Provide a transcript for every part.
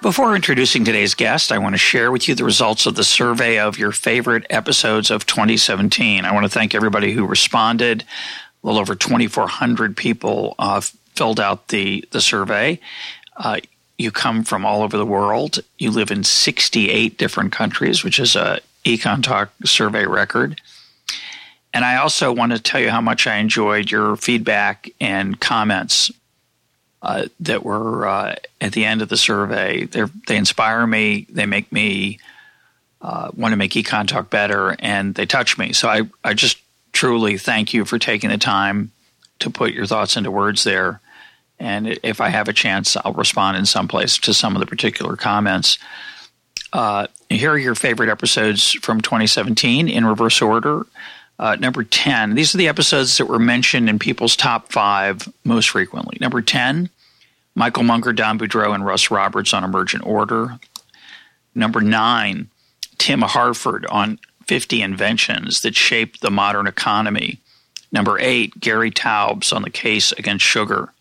Before introducing today's guest, I want to share with you the results of the survey of your favorite episodes of 2017. I want to thank everybody who responded. A little over 2,400 people uh, filled out the, the survey. Uh, you come from all over the world. You live in 68 different countries, which is a Econ Talk survey record. And I also want to tell you how much I enjoyed your feedback and comments uh, that were uh, at the end of the survey. they they inspire me. They make me uh, want to make Econ Talk better, and they touch me. So I, I just truly thank you for taking the time to put your thoughts into words there. And if I have a chance, I'll respond in some place to some of the particular comments. Uh, here are your favorite episodes from 2017 in reverse order. Uh, number 10, these are the episodes that were mentioned in people's top five most frequently. Number 10, Michael Munger, Don Boudreaux, and Russ Roberts on Emergent Order. Number 9, Tim Harford on 50 inventions that shaped the modern economy. Number 8, Gary Taubes on the case against sugar.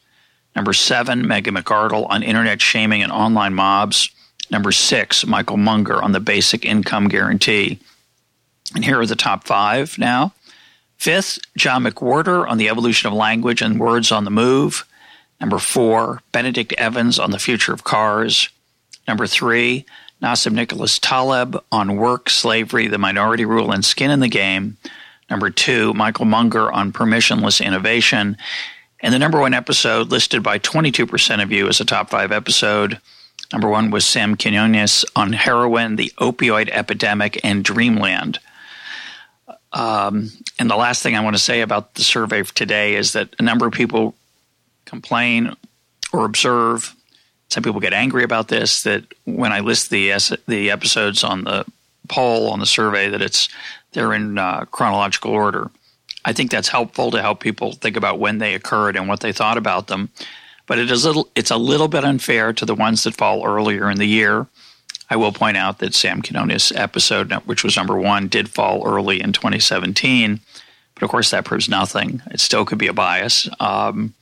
Number 7, Megan McArdle on internet shaming and online mobs. Number 6, Michael Munger on the basic income guarantee. And here are the top five now. Fifth, John McWhorter on the evolution of language and words on the move. Number four, Benedict Evans on the future of cars. Number three, Nassim Nicholas Taleb on work, slavery, the minority rule, and skin in the game. Number two, Michael Munger on permissionless innovation. And the number one episode listed by 22% of you as a top five episode. Number one was Sam Quinones on heroin, the opioid epidemic, and Dreamland. Um, and the last thing I want to say about the survey today is that a number of people complain or observe. Some people get angry about this. That when I list the the episodes on the poll on the survey, that it's they're in uh, chronological order. I think that's helpful to help people think about when they occurred and what they thought about them. But it is little, it's a little bit unfair to the ones that fall earlier in the year I will point out that Sam Quinones' episode, which was number one, did fall early in 2017. But of course, that proves nothing. It still could be a bias. Um,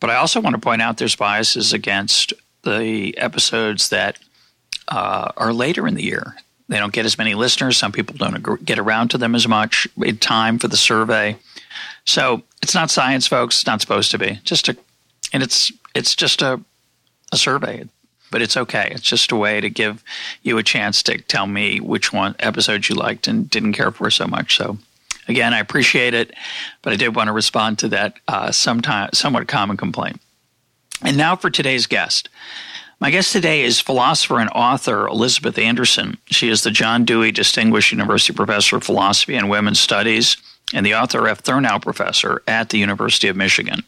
but I also want to point out there's biases against the episodes that uh, are later in the year. They don't get as many listeners. Some people don't get around to them as much in time for the survey. So it's not science, folks. It's not supposed to be. Just a, and it's it's just a a survey but it's okay. It's just a way to give you a chance to tell me which one episodes you liked and didn't care for so much. So again, I appreciate it, but I did want to respond to that uh, sometime, somewhat common complaint. And now for today's guest. My guest today is philosopher and author Elizabeth Anderson. She is the John Dewey Distinguished University Professor of Philosophy and Women's Studies and the Arthur F. Thurnau Professor at the University of Michigan.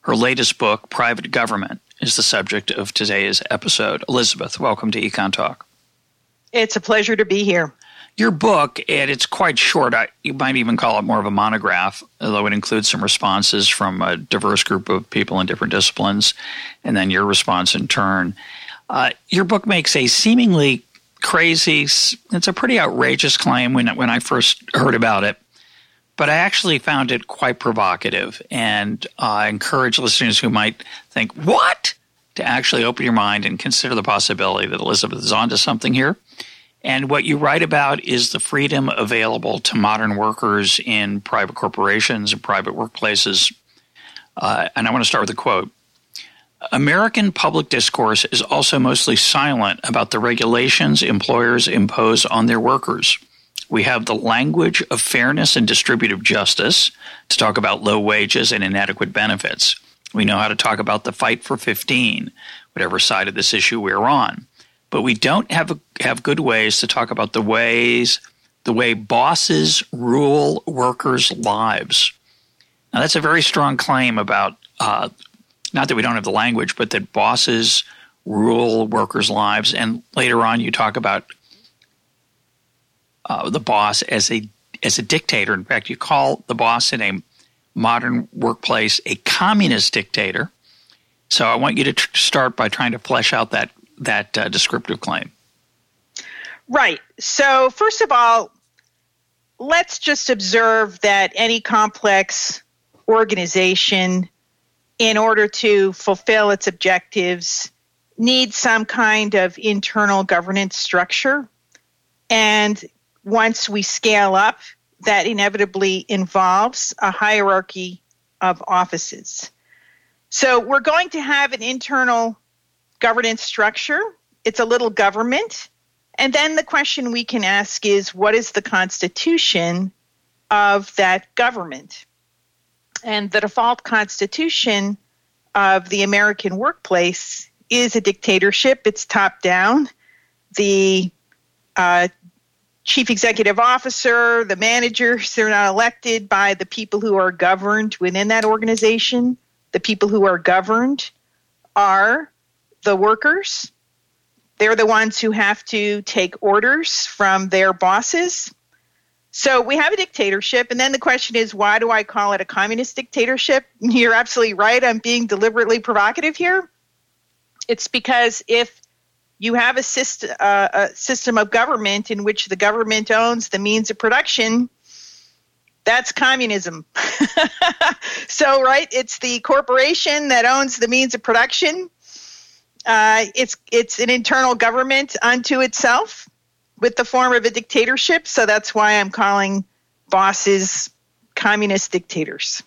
Her latest book, Private Government is the subject of today's episode. Elizabeth, welcome to Econ Talk. It's a pleasure to be here. Your book, and it's quite short, I, you might even call it more of a monograph, although it includes some responses from a diverse group of people in different disciplines, and then your response in turn. Uh, your book makes a seemingly crazy, it's a pretty outrageous claim when, when I first heard about it but I actually found it quite provocative, and I uh, encourage listeners who might think, "What?" to actually open your mind and consider the possibility that Elizabeth is onto something here. And what you write about is the freedom available to modern workers in private corporations and private workplaces. Uh, and I want to start with a quote. American public discourse is also mostly silent about the regulations employers impose on their workers. We have the language of fairness and distributive justice to talk about low wages and inadequate benefits. We know how to talk about the fight for 15, whatever side of this issue we're on. But we don't have have good ways to talk about the ways the way bosses rule workers' lives. Now that's a very strong claim about uh, not that we don't have the language, but that bosses rule workers' lives. And later on, you talk about uh, the boss as a as a dictator. In fact, you call the boss in a modern workplace a communist dictator. So I want you to tr- start by trying to flesh out that that uh, descriptive claim. Right. So first of all, let's just observe that any complex organization, in order to fulfill its objectives, needs some kind of internal governance structure. And once we scale up, that inevitably involves a hierarchy of offices. So we're going to have an internal governance structure. It's a little government. And then the question we can ask is what is the constitution of that government? And the default constitution of the American workplace is a dictatorship. It's top down. The uh, chief executive officer, the managers, they're not elected by the people who are governed within that organization. The people who are governed are the workers. They're the ones who have to take orders from their bosses. So we have a dictatorship, and then the question is, why do I call it a communist dictatorship? You're absolutely right. I'm being deliberately provocative here. It's because if you have a system, uh, a system of government in which the government owns the means of production, that's communism. so, right, it's the corporation that owns the means of production. Uh, it's it's an internal government unto itself with the form of a dictatorship. So that's why I'm calling bosses communist dictators.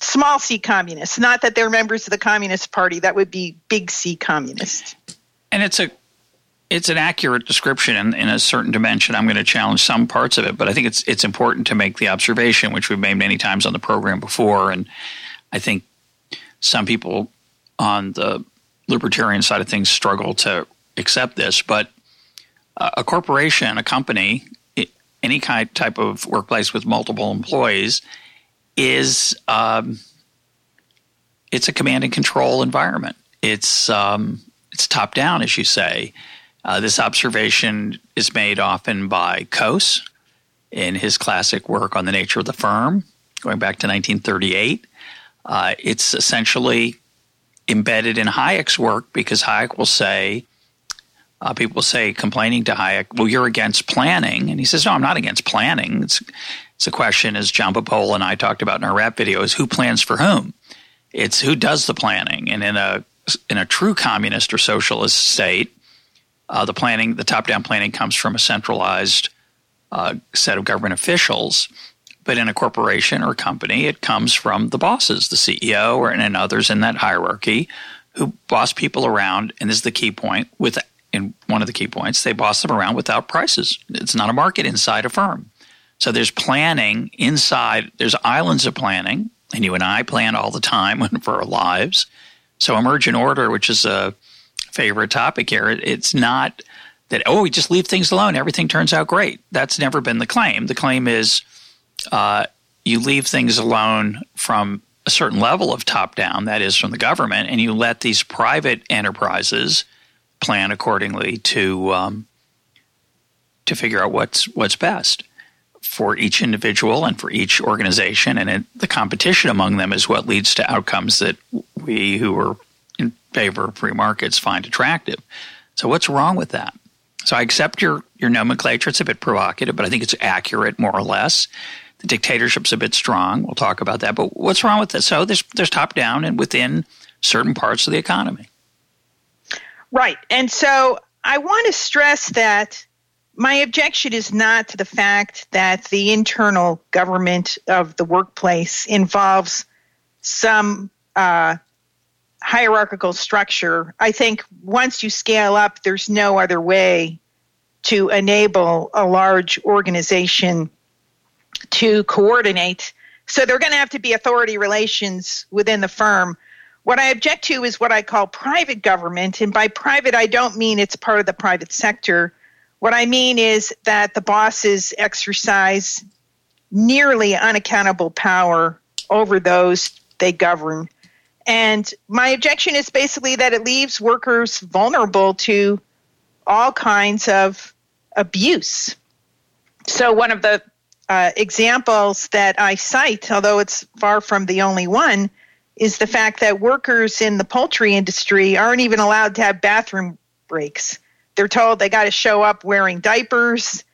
Small c communists, not that they're members of the Communist Party. That would be big C communist. And it's a it's an accurate description in, in, a certain dimension. I'm going to challenge some parts of it, but I think it's it's important to make the observation, which we've made many times on the program before, and I think some people on the libertarian side of things struggle to accept this. But a corporation, a company, any kind type of workplace with multiple employees is um, it's a command and control environment. It's um, it's top down, as you say. Uh, this observation is made often by Coase in his classic work on the nature of the firm, going back to 1938. Uh, it's essentially embedded in Hayek's work because Hayek will say, uh, people say complaining to Hayek, well, you're against planning. And he says, no, I'm not against planning. It's, it's a question, as John Papola and I talked about in our rap video, is who plans for whom? It's who does the planning. And in a, in a true communist or socialist state, uh, the planning, the top down planning comes from a centralized uh, set of government officials. But in a corporation or company, it comes from the bosses, the CEO or and others in that hierarchy who boss people around. And this is the key point with in one of the key points, they boss them around without prices. It's not a market inside a firm. So there's planning inside, there's islands of planning, and you and I plan all the time for our lives. So emergent order, which is a favorite topic here. It's not that, oh, we just leave things alone, everything turns out great. That's never been the claim. The claim is uh, you leave things alone from a certain level of top down, that is from the government, and you let these private enterprises plan accordingly to um, to figure out what's what's best for each individual and for each organization, and it, the competition among them is what leads to outcomes that we who are in favor of free markets find attractive. So what's wrong with that? So I accept your your nomenclature. It's a bit provocative, but I think it's accurate more or less. Dictatorship's a bit strong. We'll talk about that. But what's wrong with this? So there's there's top down and within certain parts of the economy. Right. And so I want to stress that my objection is not to the fact that the internal government of the workplace involves some uh, hierarchical structure, I think once you scale up, there's no other way to enable a large organization to coordinate. So they're going to have to be authority relations within the firm. What I object to is what I call private government. And by private, I don't mean it's part of the private sector. What I mean is that the bosses exercise nearly unaccountable power over those they govern And my objection is basically that it leaves workers vulnerable to all kinds of abuse. So, one of the uh, examples that I cite, although it's far from the only one, is the fact that workers in the poultry industry aren't even allowed to have bathroom breaks. They're told they got to show up wearing diapers.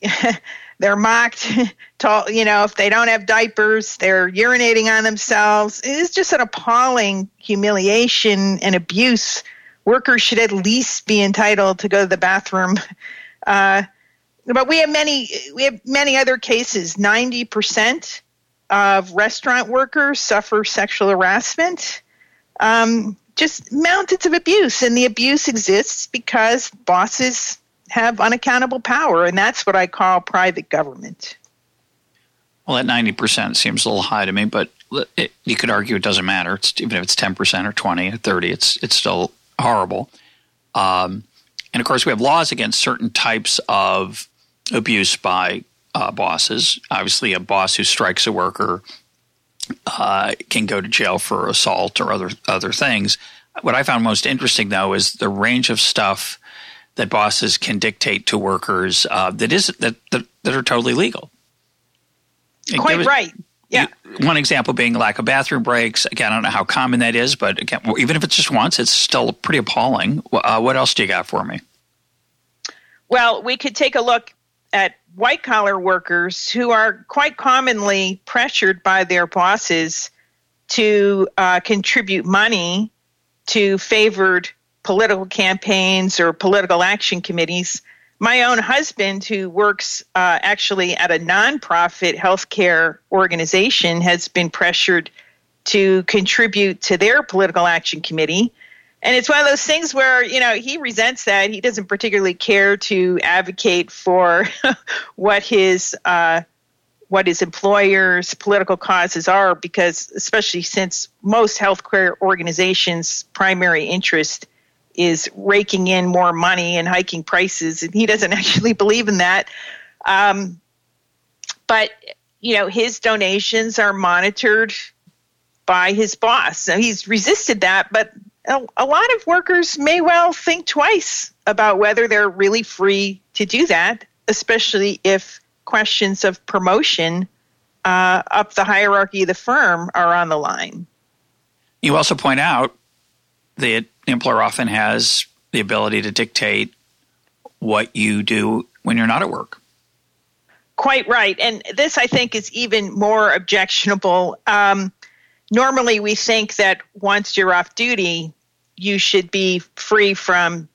they're mocked. told, you know, if they don't have diapers, they're urinating on themselves. It's just an appalling humiliation and abuse. Workers should at least be entitled to go to the bathroom. Uh, but we have many. We have many other cases. Ninety percent of restaurant workers suffer sexual harassment. Um, just mountains of abuse, and the abuse exists because bosses have unaccountable power, and that's what I call private government. Well, that 90% seems a little high to me, but it, you could argue it doesn't matter. It's, even if it's 10% or 20 or 30, it's, it's still horrible. Um, and of course, we have laws against certain types of abuse by uh, bosses. Obviously, a boss who strikes a worker uh, can go to jail for assault or other other things. What I found most interesting, though, is the range of stuff that bosses can dictate to workers uh, that is that, that, that are totally legal. Quite right. Yeah. One example being lack of bathroom breaks. Again, I don't know how common that is, but again, even if it's just once, it's still pretty appalling. Uh, what else do you got for me? Well, we could take a look at white collar workers who are quite commonly pressured by their bosses to uh, contribute money to favored political campaigns or political action committees. My own husband, who works uh, actually at a nonprofit healthcare organization, has been pressured to contribute to their political action committee. And it's one of those things where, you know, he resents that. He doesn't particularly care to advocate for what his uh, what his employer's political causes are because especially since most healthcare organizations primary interest is raking in more money and hiking prices, and he doesn't actually believe in that. Um, but you know, his donations are monitored by his boss. So he's resisted that, but a, lot of workers may well think twice about whether they're really free to do that, especially if questions of promotion uh, up the hierarchy of the firm are on the line. You also point out that the employer often has the ability to dictate what you do when you're not at work. Quite right. And this, I think, is even more objectionable. Um, normally, we think that once you're off duty, you should be free from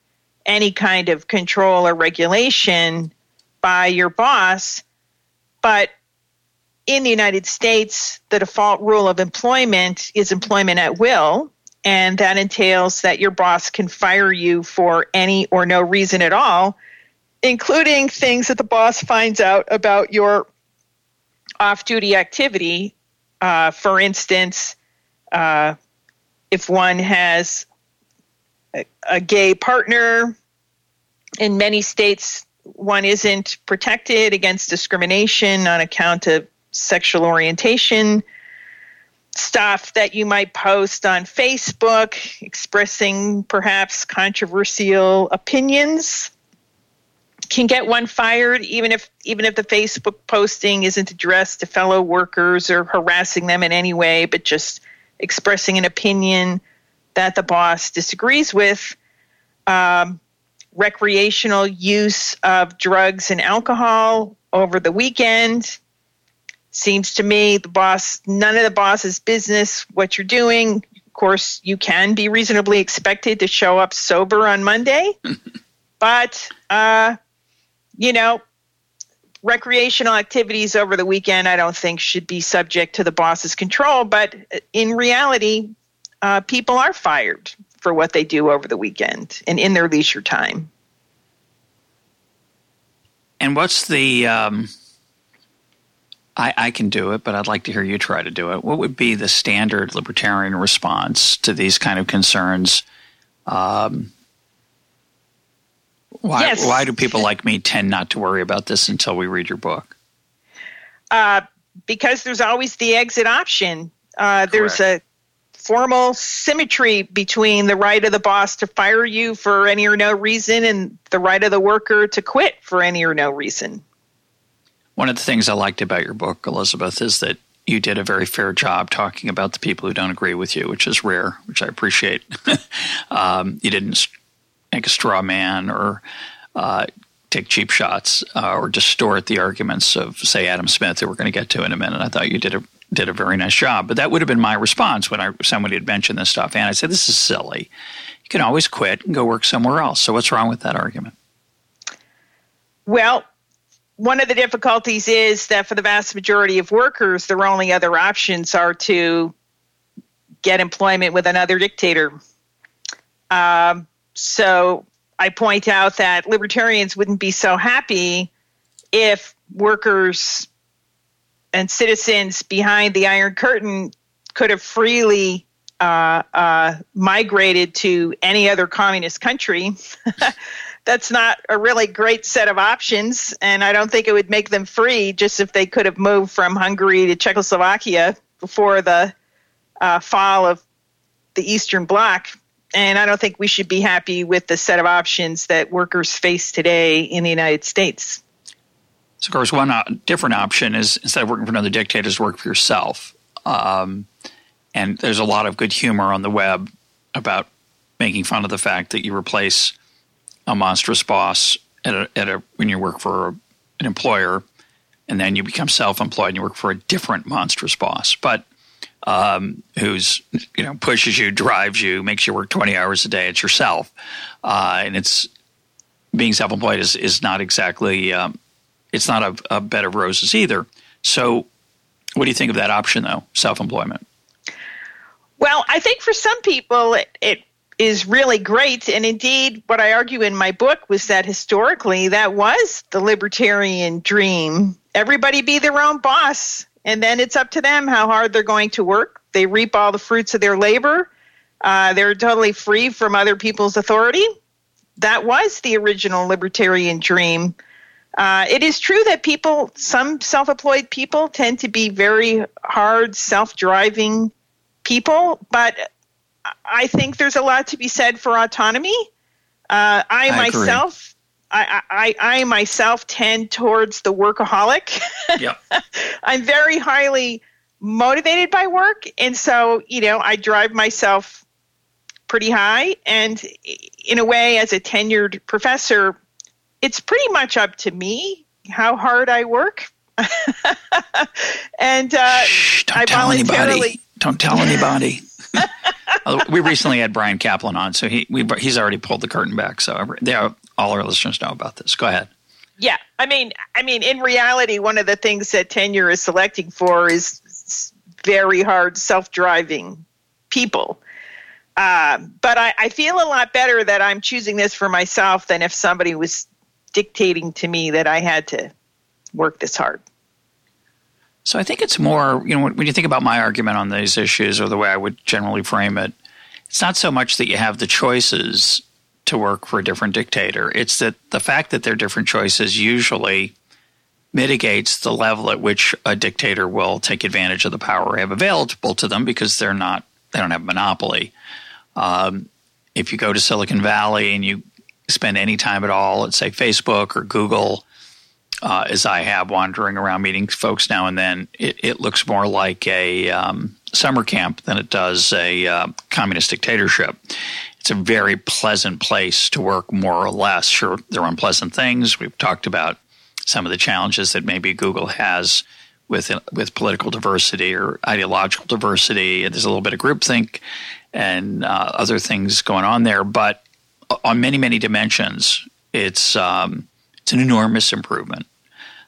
any kind of control or regulation by your boss. But in the United States, the default rule of employment is employment at will and that entails that your boss can fire you for any or no reason at all, including things that the boss finds out about your off duty activity. Uh, for instance, uh, if one has a, a gay partner, in many states, one isn't protected against discrimination on account of sexual orientation. Stuff that you might post on Facebook expressing perhaps controversial opinions can get one fired even if even if the Facebook posting isn't addressed to fellow workers or harassing them in any way but just expressing an opinion that the boss disagrees with. Um, recreational use of drugs and alcohol over the weekend. Seems to me the boss, none of the boss's business what you're doing. Of course, you can be reasonably expected to show up sober on Monday, but uh, you know, recreational activities over the weekend, I don't think should be subject to the boss's control. But in reality, uh, people are fired for what they do over the weekend and in their leisure time. And what's the um, I, I, can do it, but I'd like to hear you try to do it. What would be the standard libertarian response to these kind of concerns? Um, why, yes. why do people like me tend not to worry about this until we read your book? Uh, because there's always the exit option. Uh, there's a formal symmetry between the right of the boss to fire you for any or no reason and the right of the worker to quit for any or no reason. One of the things I liked about your book, Elizabeth, is that you did a very fair job talking about the people who don't agree with you, which is rare, which I appreciate. um, you didn't make a straw man or uh, take cheap shots uh, or distort the arguments of, say, Adam Smith, that we're going to get to in a minute. I thought you did a did a very nice job. But that would have been my response when I, somebody had mentioned this stuff. And I said, this is silly. You can always quit and go work somewhere else. So what's wrong with that argument? Well, one of the difficulties is that for the vast majority of workers, their only other options are to get employment with another dictator. Um, so I point out that libertarians wouldn't be so happy if workers and citizens behind the Iron Curtain could have freely uh, uh, migrated to any other communist country. That's not a really great set of options, and I don't think it would make them free just if they could have moved from Hungary to Czechoslovakia before the uh, fall of the Eastern Bloc. And I don't think we should be happy with the set of options that workers face today in the United States. So, of course, one different option is instead of working for another dictator, is work for yourself. Um, and there's a lot of good humor on the web about making fun of the fact that you replace a monstrous boss at a, at a when you work for an employer, and then you become self-employed and you work for a different monstrous boss, but um, who's you know pushes you, drives you, makes you work 20 hours a day. It's yourself, uh, and it's being self-employed is is not exactly um, it's not a, a bed of roses either. So, what do you think of that option, though, self employment? Well, I think for some people it, it is really great. And indeed, what I argue in my book was that historically that was the libertarian dream. Everybody be their own boss, and then it's up to them how hard they're going to work. They reap all the fruits of their labor. Uh, they're totally free from other people's authority. That was the original libertarian dream. Uh, it is true that people, some self employed people, tend to be very hard, self driving people, but I think there's a lot to be said for autonomy. Uh, I, I, myself. I, I, I myself tend towards the workaholic. Yep. I'm very highly motivated by work. And so, you know, I drive myself pretty high. And in a way, as a tenured professor, it's pretty much up to me how hard I work. and uh, Shh, don't I tell anybody. Don't tell anybody. we recently had Bryan Caplan on, so he we, he's already pulled the curtain back. So are, all our listeners know about this. Go ahead. Yeah, I mean, I mean, in reality, one of the things that tenure is selecting for is very hard self-driving people. Uh, but I, I feel a lot better that I'm choosing this for myself than if somebody was dictating to me that I had to work this hard. So I think it's more, you know, when you think about my argument on these issues or the way I would generally frame it, it's not so much that you have the choices to work for a different dictator. It's that the fact that they're different choices usually mitigates the level at which a dictator will take advantage of the power they have available to them because they're not they don't have a monopoly. Um, if you go to Silicon Valley and you spend any time at all at, say, Facebook or Google, uh, as I have wandering around meeting folks now and then, it, it looks more like a um, summer camp than it does a uh, communist dictatorship. It's a very pleasant place to work, more or less. Sure, there are unpleasant things. We've talked about some of the challenges that maybe Google has with with political diversity or ideological diversity. There's a little bit of groupthink and uh, other things going on there, but on many many dimensions, it's um, it's an enormous improvement.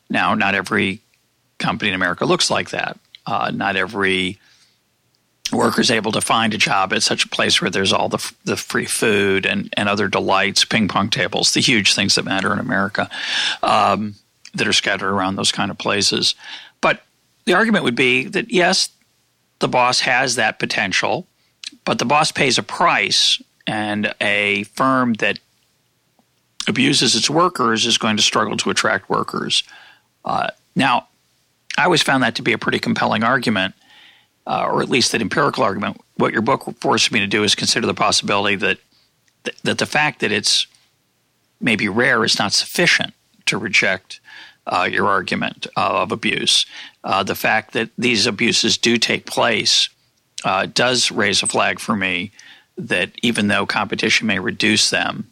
Now, not every company in America looks like that. Uh, not every worker is able to find a job at such a place where there's all the the free food and and other delights, ping pong tables, the huge things that matter in America, um, that are scattered around those kind of places. But the argument would be that yes, the boss has that potential, but the boss pays a price and a firm that abuses its workers is going to struggle to attract workers. Uh, now, I always found that to be a pretty compelling argument, uh, or at least that empirical argument. what your book forces me to do is consider the possibility that that the fact that it's maybe rare is not sufficient to reject uh, your argument uh, of abuse. Uh, the fact that these abuses do take place uh, does raise a flag for me that even though competition may reduce them,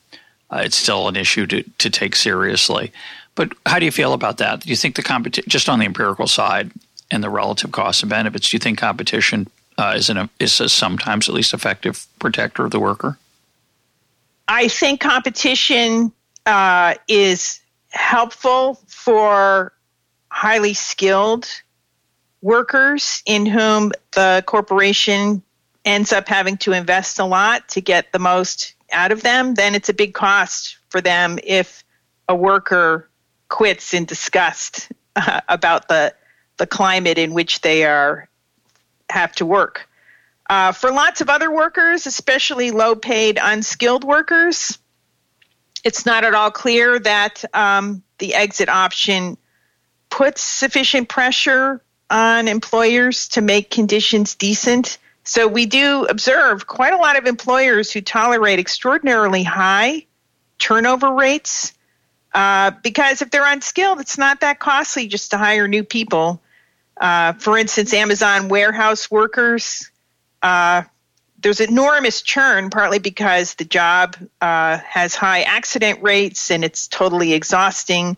uh, it's still an issue to, to take seriously. But how do you feel about that? Do you think the competition, just on the empirical side and the relative costs and benefits, do you think competition uh, is, an, is a sometimes at least effective protector of the worker? I think competition uh, is helpful for highly skilled workers in whom the corporation ends up having to invest a lot to get the most out of them, then it's a big cost for them if a worker quits in disgust uh, about the the climate in which they are have to work. Uh, for lots of other workers, especially low paid, unskilled workers, it's not at all clear that um, the exit option puts sufficient pressure on employers to make conditions decent. So we do observe quite a lot of employers who tolerate extraordinarily high turnover rates uh, because if they're unskilled, it's not that costly just to hire new people. Uh, for instance, Amazon warehouse workers, uh, there's enormous churn, partly because the job uh, has high accident rates and it's totally exhausting.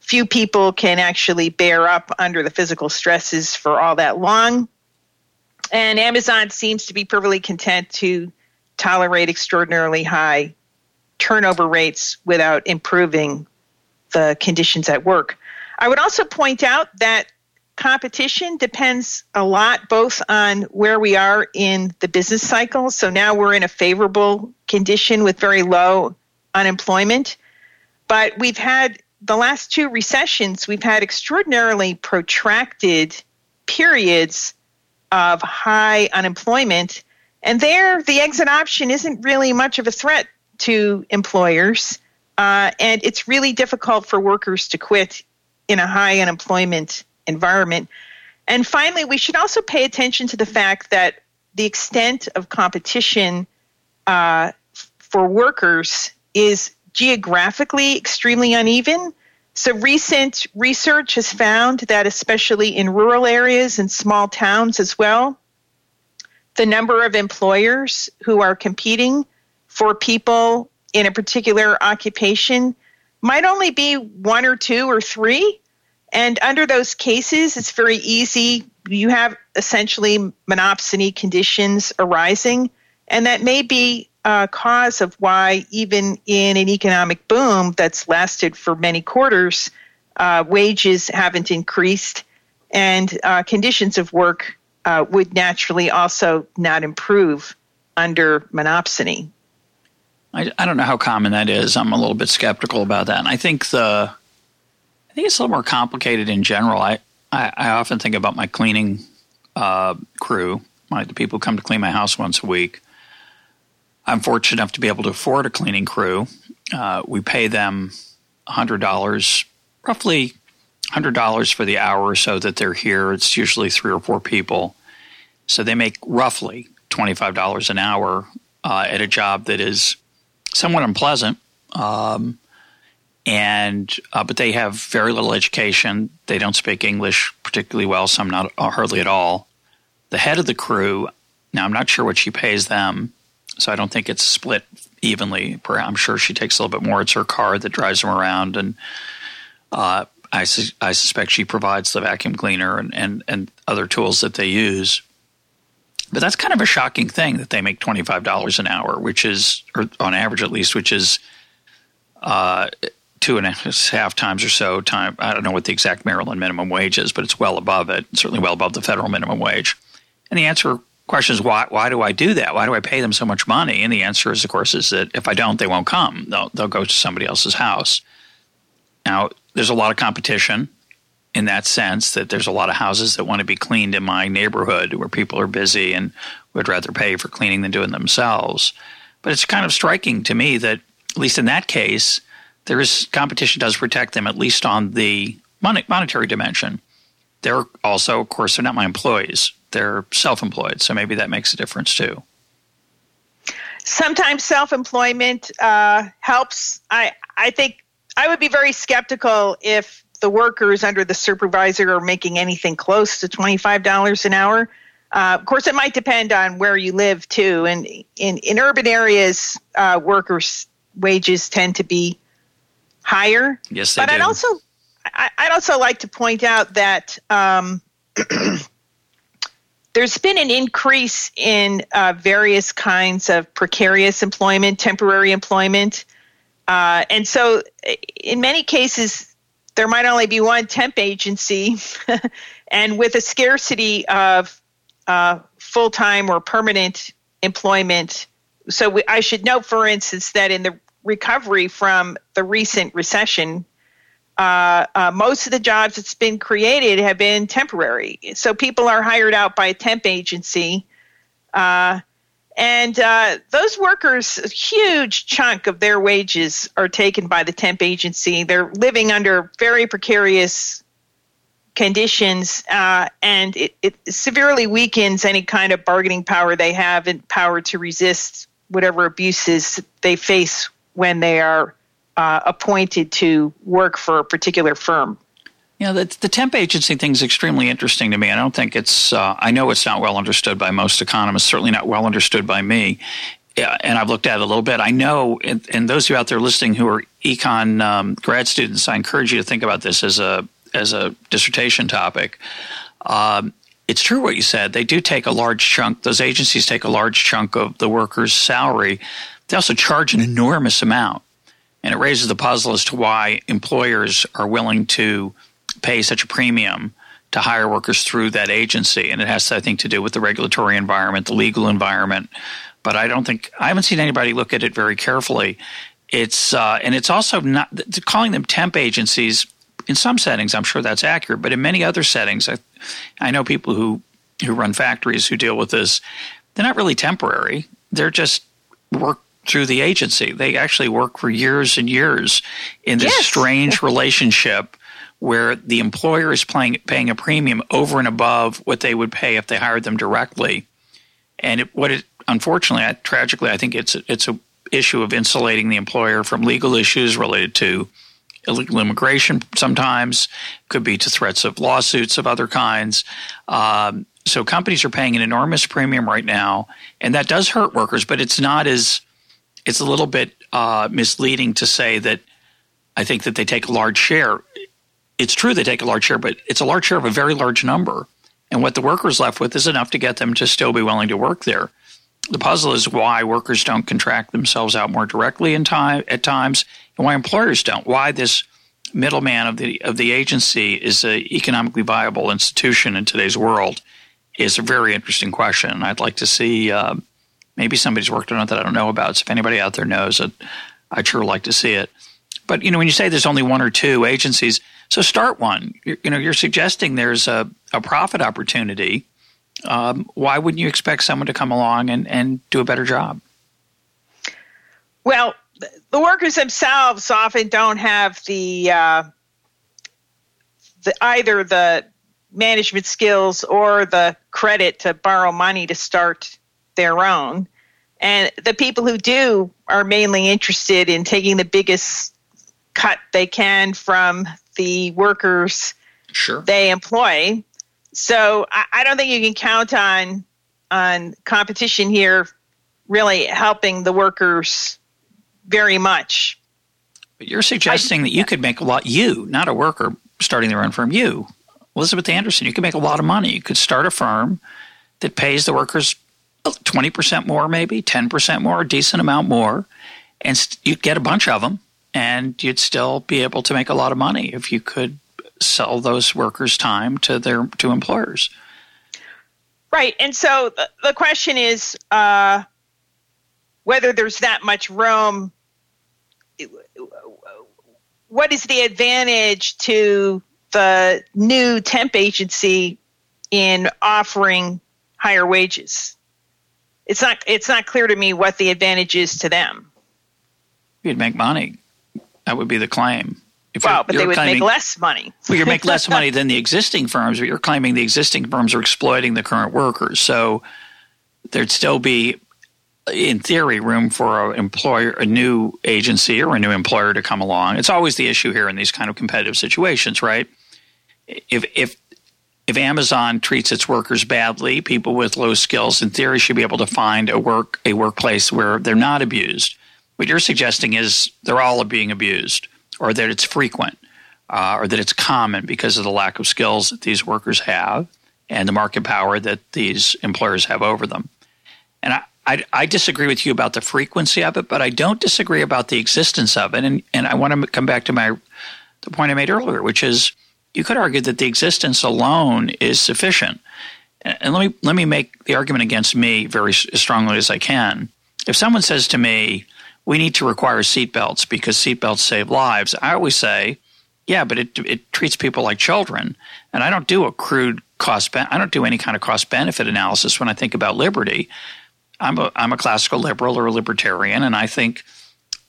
Few people can actually bear up under the physical stresses for all that long. And Amazon seems to be perfectly content to tolerate extraordinarily high turnover rates without improving the conditions at work. I would also point out that competition depends a lot both on where we are in the business cycle. So now we're in a favorable condition with very low unemployment. But we've had the last two recessions, we've had extraordinarily protracted periods of high unemployment. And there, the exit option isn't really much of a threat to employers. Uh, and it's really difficult for workers to quit in a high unemployment environment. And finally, we should also pay attention to the fact that the extent of competition uh, for workers is geographically extremely uneven. So, recent research has found that, especially in rural areas and small towns as well, the number of employers who are competing for people in a particular occupation might only be one or two or three. And under those cases, it's very easy. You have essentially monopsony conditions arising, and that may be a cause of why, even in an economic boom that's lasted for many quarters, uh, wages haven't increased, and uh, conditions of work uh, would naturally also not improve under monopsony. I, I don't know how common that is. I'm a little bit skeptical about that. And I think the think it's a little more complicated in general. I, I, I often think about my cleaning uh, crew, my, the people who come to clean my house once a week. I'm fortunate enough to be able to afford a cleaning crew. Uh, we pay them $100, roughly $100 for the hour or so that they're here. It's usually three or four people. So they make roughly $25 an hour uh, at a job that is somewhat unpleasant. Um, and uh, but they have very little education. They don't speak English particularly well. Some not uh, hardly at all. The head of the crew. Now I'm not sure what she pays them, so I don't think it's split evenly. I'm sure she takes a little bit more. It's her car that drives them around, and uh, I, su- I suspect she provides the vacuum cleaner and, and, and other tools that they use. But that's kind of a shocking thing that they make twenty five dollars an hour, which is, or on average at least, which is uh, two and a half times or so time. I don't know what the exact Maryland minimum wage is, but it's well above it. Certainly well above the federal minimum wage. And the answer question is why? Why do I do that? Why do I pay them so much money? And the answer is, of course, is that if I don't, they won't come. They'll they'll go to somebody else's house. Now, there's a lot of competition in that sense that there's a lot of houses that want to be cleaned in my neighborhood where people are busy and would rather pay for cleaning than doing themselves. But it's kind of striking to me that, at least in that case, there is competition does protect them at least on the monetary dimension. They're also, of course, they're not my employees. they're self-employed. So maybe that makes a difference too. Sometimes self-employment uh, helps. I I think I would be very skeptical if the workers under the supervisor are making anything close to $25 an hour. Uh, of course, it might depend on where you live too. And in, in urban areas, uh, workers' wages tend to be higher. Yes, they but do. I'd also I, would also like to point out that um, there's been an increase in uh, various kinds of precarious employment, temporary employment. Uh, and so, in many cases, there might only be one temp agency, and with a scarcity of uh, full time or permanent employment. So, we, I should note, for instance, that in the recovery from the recent recession, uh, uh, most of the jobs that's been created have been temporary. So people are hired out by a temp agency. Uh, and uh, those workers, a huge chunk of their wages are taken by the temp agency. They're living under very precarious conditions, uh, and it, it, severely weakens any kind of bargaining power they have and power to resist whatever abuses they face when they are uh, appointed to work for a particular firm. Know, the, the temp agency thing is extremely interesting to me. I don't think it's, uh, I know it's not well understood by most economists, certainly not well understood by me. and I've looked at it a little bit. I know, and, and those of you out there listening who are econ um, grad students, I encourage you to think about this as a as a dissertation topic. Um, it's true what you said. They do take a large chunk. Those agencies take a large chunk of the worker's salary. They also charge an enormous amount, and it raises the puzzle as to why employers are willing to pay such a premium to hire workers through that agency. And it has, I think, to do with the regulatory environment, the legal environment. But I don't think I haven't seen anybody look at it very carefully. It's uh, and it's also not calling them temp agencies. In some settings, I'm sure that's accurate, but in many other settings, I, I know people who who run factories who deal with this. They're not really temporary. They're just work through the agency. They actually work for years and years in this yes. strange relationship where the employer is paying, paying a premium over and above what they would pay if they hired them directly. And it, what it unfortunately, I, tragically, I think it's it's a issue of insulating the employer from legal issues related to illegal immigration. Sometimes could be to threats of lawsuits of other kinds. Um, so companies are paying an enormous premium right now, and that does hurt workers. But it's not as it's a little bit uh, misleading to say that I think that they take a large share. It's true they take a large share, but it's a large share of a very large number. And what the workers left with is enough to get them to still be willing to work there. The puzzle is why workers don't contract themselves out more directly in time at times, and why employers don't. Why this middleman of the of the agency is an economically viable institution in today's world is a very interesting question. I'd like to see uh, maybe somebody's worked on it that I don't know about. So if anybody out there knows it, I'd sure like to see it. But you know, when you say there's only one or two agencies, so start one. You're, you know, you're suggesting there's a, a profit opportunity. Um, why wouldn't you expect someone to come along and, and do a better job? Well, the workers themselves often don't have the, uh, the either the management skills or the credit to borrow money to start their own. And the people who do are mainly interested in taking the biggest cut they can from the workers sure. they employ. So I, I don't think you can count on on competition here really helping the workers very much. But you're suggesting I, that you could make a lot, you, not a worker starting their own firm, you, Elizabeth Anderson, you could make a lot of money. You could start a firm that pays the workers 20% more, maybe 10% more, a decent amount more, and st- you'd get a bunch of them, and you'd still be able to make a lot of money if you could sell those workers' time to their to employers. Right, and so the, the question is uh, whether there's that much room. What is the advantage to the new temp agency in offering higher wages? It's not it's not clear to me what the advantage is to them. You'd make money. That would be the claim. If well, but they would claiming, make less money. well, you make less money than the existing firms, but you're claiming the existing firms are exploiting the current workers. So there'd still be, in theory, room for an employer, a new agency or a new employer to come along. It's always the issue here in these kind of competitive situations, right? If if if Amazon treats its workers badly, people with low skills, in theory, should be able to find a work a workplace where they're not abused. What you're suggesting is they're all being abused or that it's frequent uh, or that it's common because of the lack of skills that these workers have and the market power that these employers have over them. And I, I, I, disagree with you about the frequency of it, but I don't disagree about the existence of it. And, and I want to come back to my the point I made earlier, which is you could argue that the existence alone is sufficient. And let me let me make the argument against me very as strongly as I can. If someone says to me, we need to require seatbelts because seatbelts save lives. I always say, yeah, but it it treats people like children, and I don't do a crude cost. I don't do any kind of cost benefit analysis when I think about liberty. I'm a I'm a classical liberal or a libertarian, and I think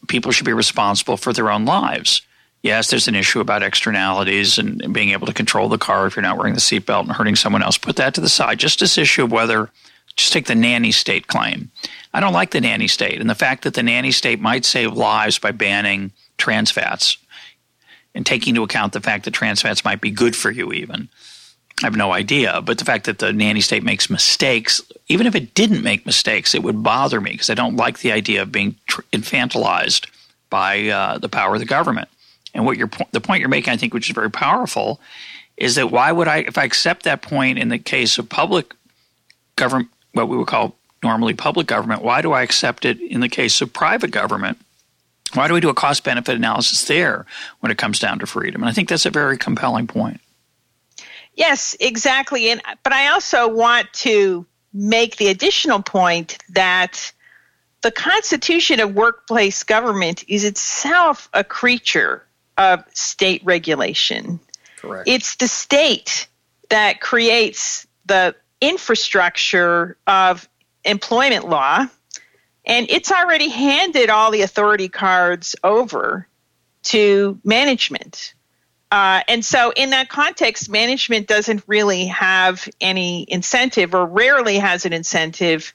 people should be responsible for their own lives. Yes, there's an issue about externalities and, being able to control the car if you're not wearing the seatbelt and hurting someone else. Put that to the side. Just this issue of whether, just take the nanny state claim. I don't like the nanny state and the fact that the nanny state might save lives by banning trans fats and taking into account the fact that trans fats might be good for you even. I have no idea, but the fact that the nanny state makes mistakes, even if it didn't make mistakes, it would bother me because I don't like the idea of being tr- infantilized by uh, the power of the government. And what your the point you're making, I think, which is very powerful, is that why would I, if I accept that point in the case of public government, what we would call normally public government, why do I accept it in the case of private government? Why do we do a cost benefit analysis there when it comes down to freedom? And I think that's a very compelling point. Yes, exactly. And but I also want to make the additional point that the constitution of workplace government is itself a creature of state regulation. Correct. It's the state that creates the infrastructure of employment law, and it's already handed all the authority cards over to management. Uh, and so, in that context, management doesn't really have any incentive, or rarely has an incentive,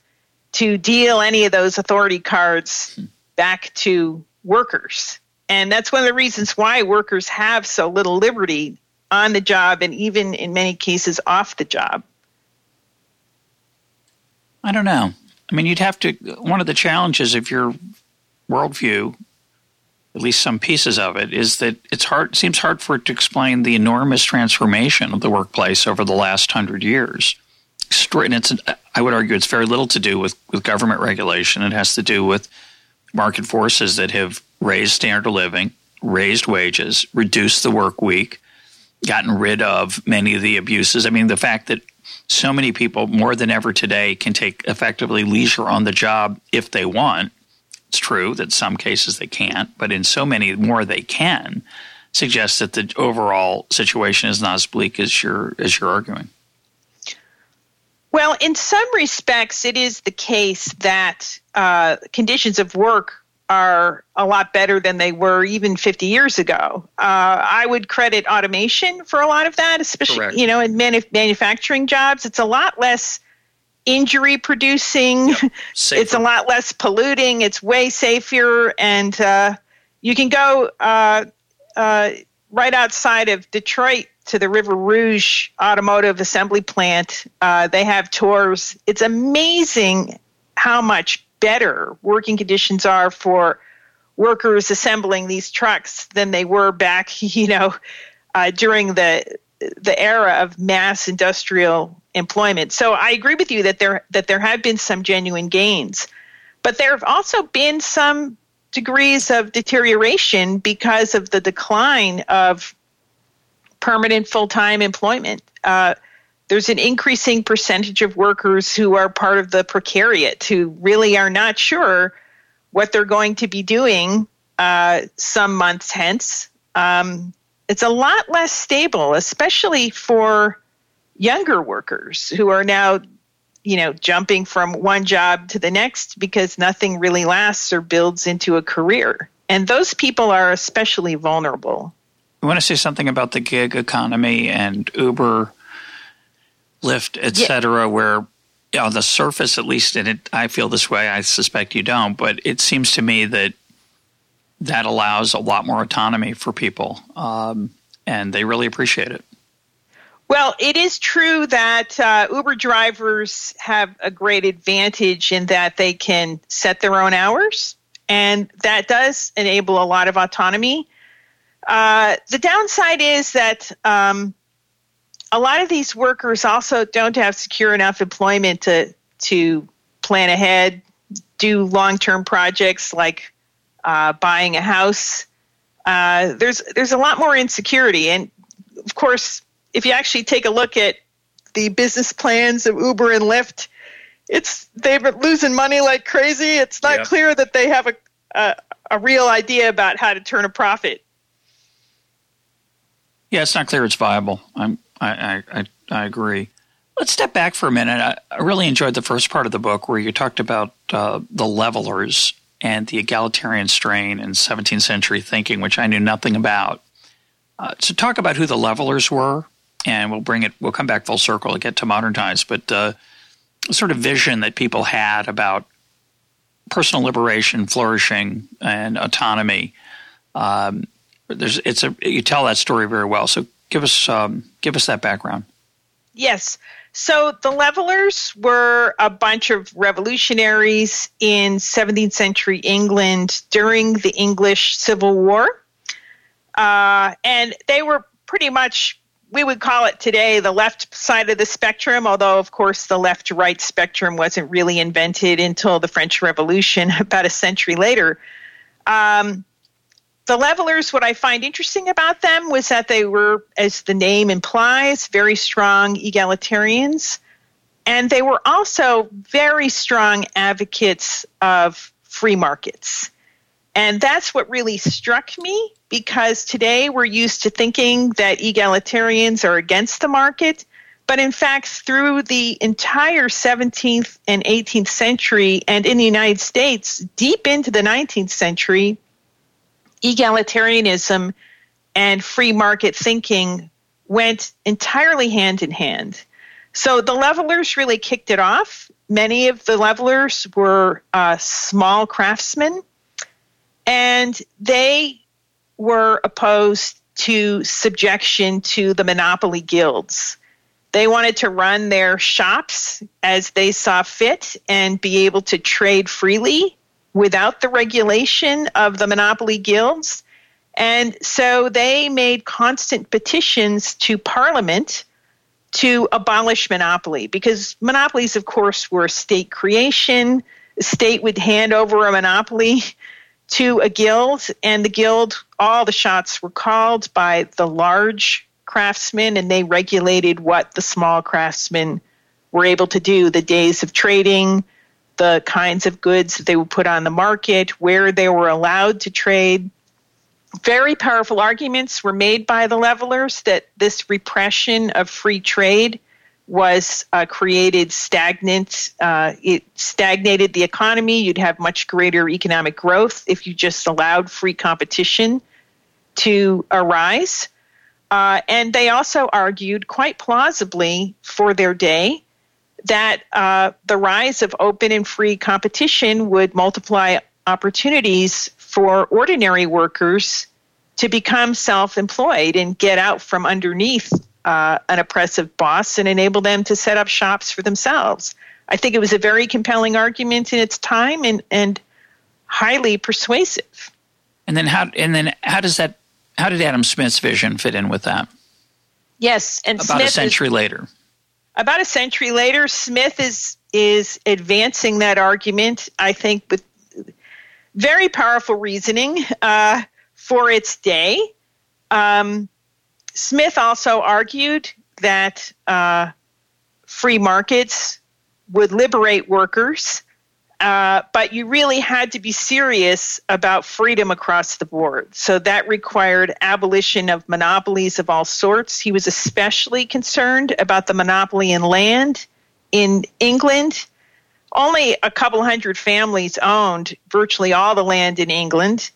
to deal any of those authority cards back to workers. And that's one of the reasons why workers have so little liberty on the job and even in many cases off the job. I don't know. I mean, you'd have to. One of the challenges of your worldview, at least some pieces of it, is that it's hard. Seems hard for it to explain the enormous transformation of the workplace over the last hundred years. And it's, I would argue, it's very little to do with with government regulation. It has to do with market forces that have raised standard of living, raised wages, reduced the work week, gotten rid of many of the abuses. I mean, the fact that so many people more than ever today can take effectively leisure on the job if they want. It's true that some cases they can't, but in so many more they can suggests that the overall situation is not as bleak as you're as you're arguing. Well, in some respects, it is the case that uh, conditions of work are a lot better than they were even 50 years ago. Uh, I would credit automation for a lot of that, especially Correct. you know in manu- manufacturing jobs. It's a lot less injury producing. Yep. it's a lot less polluting. It's way safer, and uh, you can go uh, uh, right outside of Detroit to the River Rouge Automotive Assembly Plant. Uh, they have tours. It's amazing how much better working conditions are for workers assembling these trucks than they were back, you know, uh, during the the era of mass industrial employment. So I agree with you that there that there have been some genuine gains, but there have also been some degrees of deterioration because of the decline of permanent full time employment. Uh, there's an increasing percentage of workers who are part of the precariat who really are not sure what they're going to be doing uh, some months hence. Um, it's a lot less stable, especially for younger workers who are now, you know, jumping from one job to the next because nothing really lasts or builds into a career. And those people are especially vulnerable. You want to say something about the gig economy and Uber, Lyft, etc., yeah. where on the surface, at least, and it, I feel this way. I suspect you don't, but it seems to me that that allows a lot more autonomy for people, um, and they really appreciate it. Well, it is true that uh, Uber drivers have a great advantage in that they can set their own hours, and that does enable a lot of autonomy. Uh, the downside is that um, a lot of these workers also don't have secure enough employment to to plan ahead, do long term projects like uh, buying a house. Uh, there's there's a lot more insecurity, and of course, if you actually take a look at the business plans of Uber and Lyft, it's they've been losing money like crazy. It's not yeah. clear that they have a, a a real idea about how to turn a profit. Yeah, it's not clear it's viable. I'm I, I, I agree. Let's step back for a minute. I, I, really enjoyed the first part of the book where you talked about uh, the levelers and the egalitarian strain in 17th century thinking, which I knew nothing about. Uh, so, talk about who the levelers were, and we'll bring it. We'll come back full circle and get to modern times. But uh, sort of vision that people had about personal liberation, flourishing, and autonomy. Um, there's it's a you tell that story very well. So give us um, give us that background. Yes. So the levelers were a bunch of revolutionaries in 17th century England during the English Civil War. Uh, and they were pretty much, we would call it today the left side of the spectrum, although, of course, the left right spectrum wasn't really invented until the French Revolution about a century later. Um, the levelers, what I find interesting about them was that they were, as the name implies, very strong egalitarians. And they were also very strong advocates of free markets. And that's what really struck me because today we're used to thinking that egalitarians are against the market. But in fact, through the entire 17th and 18th century, and in the United States, deep into the 19th century, egalitarianism and free market thinking went entirely hand in hand. So the levelers really kicked it off. Many of the levelers were uh, small craftsmen, and they were opposed to subjection to the monopoly guilds. They wanted to run their shops as they saw fit and be able to trade freely without the regulation of the monopoly guilds. And so they made constant petitions to Parliament to abolish monopoly because monopolies, of course, were state creation. The state would hand over a monopoly to a guild, and the guild, all the shots were called by the large craftsmen, and they regulated what the small craftsmen were able to do the days of trading, the kinds of goods that they would put on the market, where they were allowed to trade. Very powerful arguments were made by the levelers that this repression of free trade was uh, created stagnant. Uh, it stagnated the economy. You'd have much greater economic growth if you just allowed free competition to arise. Uh, and they also argued quite plausibly for their day that uh, the rise of open and free competition would multiply opportunities for ordinary workers to become self employed and get out from underneath uh, an oppressive boss and enable them to set up shops for themselves. I think it was a very compelling argument in its time and, and highly persuasive. And then how and then how does that how did Adam Smith's vision fit in with that? Yes, and about Smith a century is, later about a century later, Smith is is advancing that argument. I think with very powerful reasoning uh, for its day. Um, Smith also argued that uh, free markets would liberate workers uh, but you really had to be serious about freedom across the board. So that required abolition of monopolies of all sorts. He was especially concerned about the monopoly in land in England. Only a couple hundred families owned virtually all the land in England.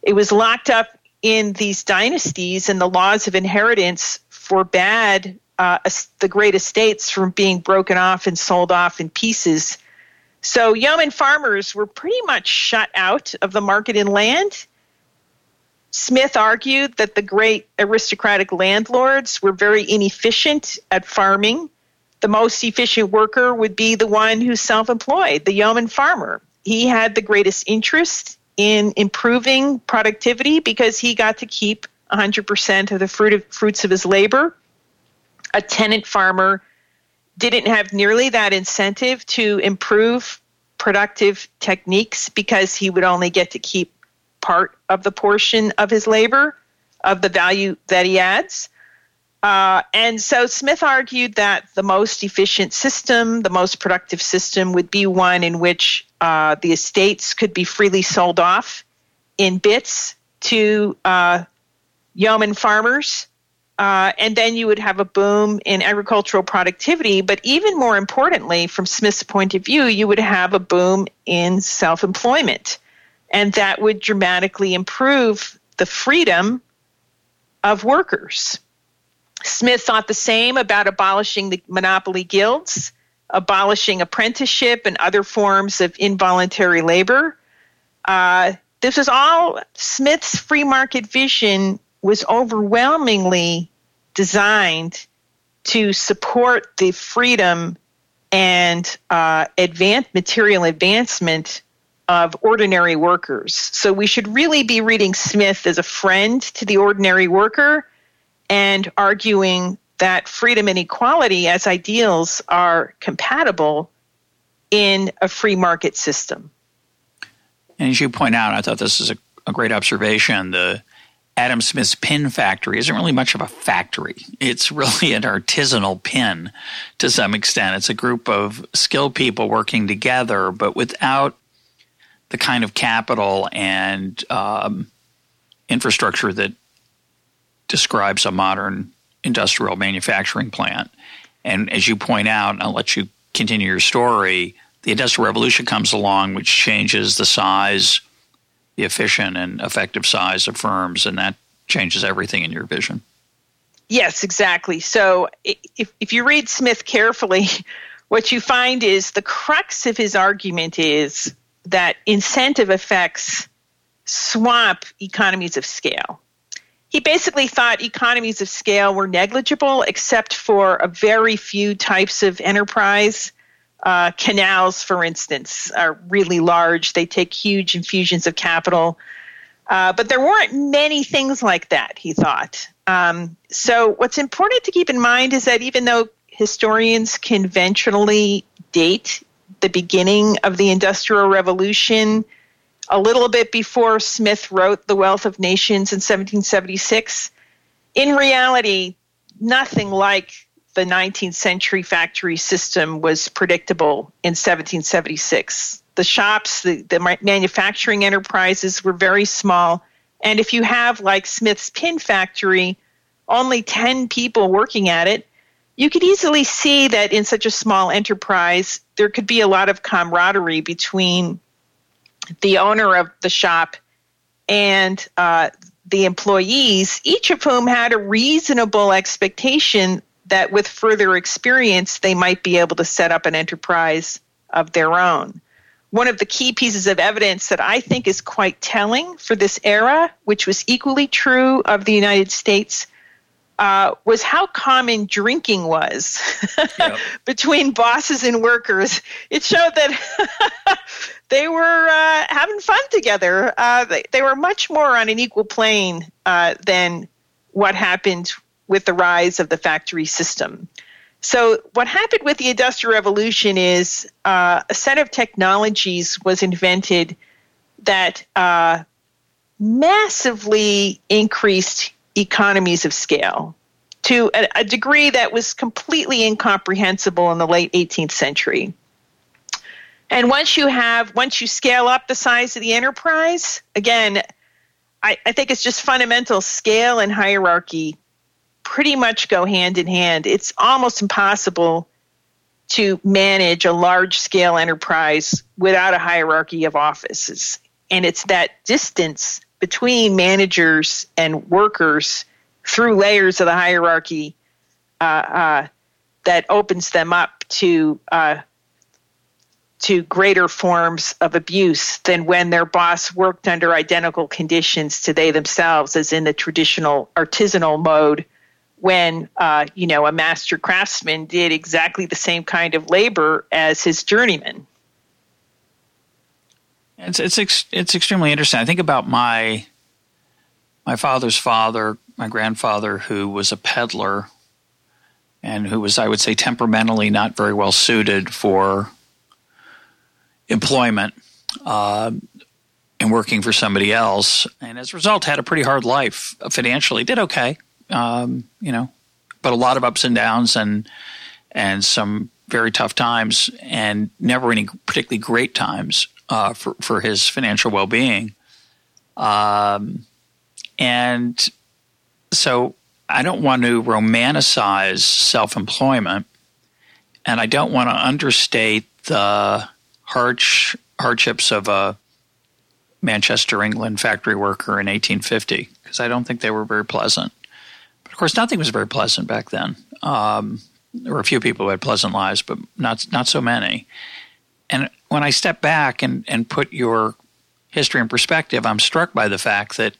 It was locked up in these dynasties and the laws of inheritance forbade uh, the great estates from being broken off and sold off in pieces. So yeoman farmers were pretty much shut out of the market in land. Smith argued that the great aristocratic landlords were very inefficient at farming. The most efficient worker would be the one who's self employed, the yeoman farmer. He had the greatest interest in improving productivity because he got to keep 100% of the fruit of, fruits of his labor. A tenant farmer didn't have nearly that incentive to improve productive techniques because he would only get to keep part of the portion of his labor, of the value that he adds. Uh, and so Smith argued that the most efficient system, the most productive system, would be one in which uh, the estates could be freely sold off in bits to uh, yeoman farmers. Uh, and then you would have a boom in agricultural productivity. But even more importantly, from Smith's point of view, you would have a boom in self employment. And that would dramatically improve the freedom of workers. Smith thought the same about abolishing the monopoly guilds, abolishing apprenticeship and other forms of involuntary labor. Uh, this was all Smith's free market vision was overwhelmingly designed to support the freedom and uh, advance, material advancement of ordinary workers. So we should really be reading Smith as a friend to the ordinary worker and arguing that freedom and equality as ideals are compatible in a free market system. And as you point out, I thought this is a, a great observation. The Adam Smith's pin factory isn't really much of a factory. It's really an artisanal pin to some extent. It's a group of skilled people working together, but without the kind of capital and um, infrastructure that describes a modern industrial manufacturing plant. And as you point out, and I'll let you continue your story, the Industrial Revolution comes along, which changes the size, the efficient and effective size of firms, and that changes everything in your vision. Yes, exactly. So if, if you read Smith carefully, what you find is the crux of his argument is that incentive effects swamp economies of scale he basically thought economies of scale were negligible except for a very few types of enterprise. Uh, canals, for instance, are really large. They take huge infusions of capital. Uh, but there weren't many things like that, he thought. Um, so, what's important to keep in mind is that even though historians conventionally date the beginning of the Industrial Revolution a little bit before Smith wrote The Wealth of Nations in 1776. In reality, nothing like the 19th century factory system was predictable in 1776. The shops, the, the manufacturing enterprises were very small. And if you have, like Smith's pin factory, only 10 people working at it, you could easily see that in such a small enterprise, there could be a lot of camaraderie between the owner of the shop and uh, the employees, each of whom had a reasonable expectation that with further experience they might be able to set up an enterprise of their own. One of the key pieces of evidence that I think is quite telling for this era, which was equally true of the United States, uh, was how common drinking was yep. between bosses and workers. It showed that they were uh, having fun together. Uh, they, they, were much more on an equal plane uh, than what happened with the rise of the factory system. So, what happened with the Industrial Revolution is uh, a set of technologies was invented that uh, massively increased economies of scale to a, a degree that was completely incomprehensible in the late 18th century. And once you have, once you scale up the size of the enterprise, again, I, I, think it's just fundamental scale and hierarchy pretty much go hand in hand. It's almost impossible to manage a large scale enterprise without a hierarchy of offices. And it's that distance between managers and workers through layers of the hierarchy uh, uh, that opens them up to uh, to greater forms of abuse than when their boss worked under identical conditions to they themselves, as in the traditional artisanal mode, when uh, you know a master craftsman did exactly the same kind of labor as his journeyman. It's it's ex- it's extremely interesting. I think about my my father's father, my grandfather, who was a peddler, and who was, I would say, temperamentally not very well suited for employment uh, and working for somebody else, and as a result, had a pretty hard life financially. Did okay, um, you know, but a lot of ups and downs and and some very tough times, and never any particularly great times uh, for for his financial well being. Um, and so I don't want to romanticize self employment, and I don't want to understate the harsh, hardships of a Manchester, England factory worker in 1850 because I don't think they were very pleasant. Course, nothing was very pleasant back then. Um, there were a few people who had pleasant lives, but not not so many. And when I step back and, and put your history in perspective, I'm struck by the fact that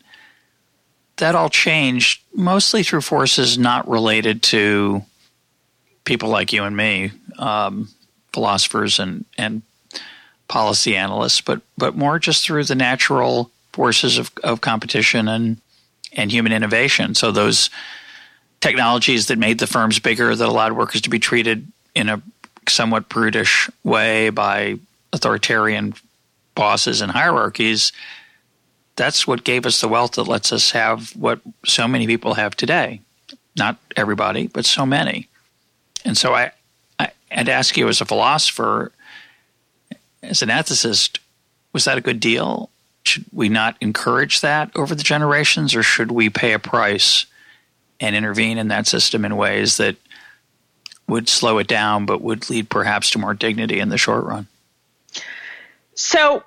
that all changed mostly through forces not related to people like you and me, um, philosophers and, and policy analysts, but but more just through the natural forces of, of competition and and human innovation. So those technologies that made the firms bigger that allowed workers to be treated in a somewhat prudish way by authoritarian bosses and hierarchies that's what gave us the wealth that lets us have what so many people have today not everybody but so many and so i, I i'd ask you as a philosopher as an ethicist, was that a good deal? Should we not encourage that over the generations, or should we pay a price and intervene in that system in ways that would slow it down but would lead perhaps to more dignity in the short run? So,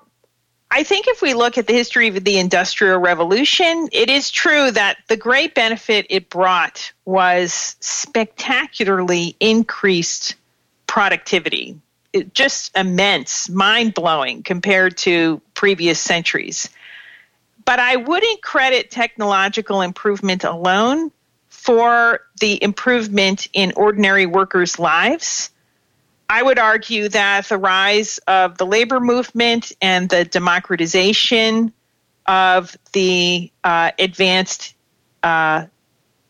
I think if we look at the history of the Industrial Revolution, it is true that the great benefit it brought was spectacularly increased productivity It just immense, mind blowing compared to previous centuries. But I wouldn't credit technological improvement alone for the improvement in ordinary workers' lives. I would argue that the rise of the labor movement and the democratization of the uh, advanced uh,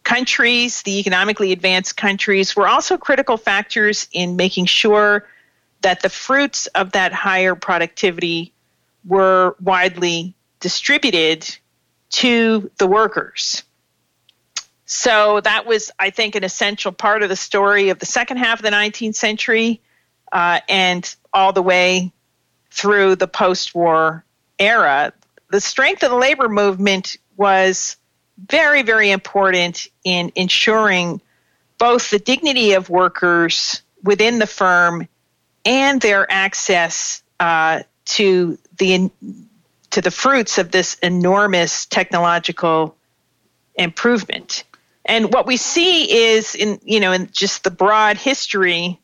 countries, the economically advanced countries, were also critical factors in making sure that the fruits of that higher productivity were widely distributed to the workers. So that was, I think, an essential part of the story of the second half of the 19th century uh, and all the way through the post war era. The strength of the labor movement was very, very important in ensuring both the dignity of workers within the firm and their access uh, to the to the fruits of this enormous technological improvement. And what we see is in you know in just the broad history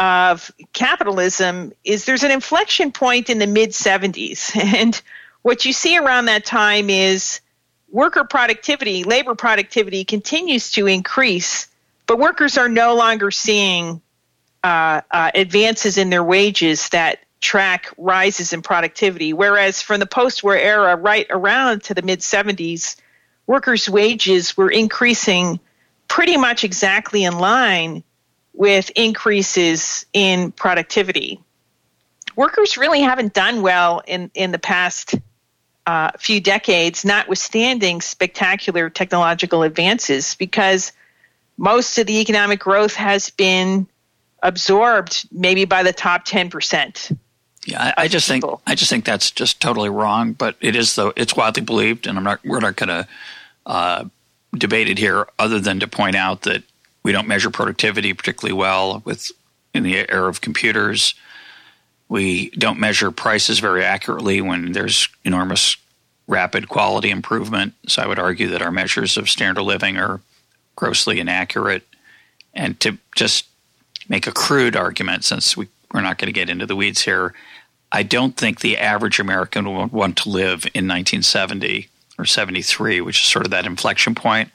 of capitalism is there's an inflection point in the mid 70s and what you see around that time is worker productivity, labor productivity continues to increase, but workers are no longer seeing uh, uh, advances in their wages that track rises in productivity. Whereas from the post war era, right around to the mid 70s, workers' wages were increasing pretty much exactly in line with increases in productivity. Workers really haven't done well in, in the past uh, few decades, notwithstanding spectacular technological advances, because most of the economic growth has been absorbed maybe by the top 10%. Yeah, I, I just people. think I just think that's just totally wrong. But it is though it's widely believed, and I'm not we're not going to uh, debate here, other than to point out that we don't measure productivity particularly well with in the era of computers. We don't measure prices very accurately when there's enormous rapid quality improvement. So I would argue that our measures of standard of living are grossly inaccurate. And to just make a crude argument, since we, we're not going to get into the weeds here, I don't think the average American would want to live in 1970 or 73, which is sort of that inflection point.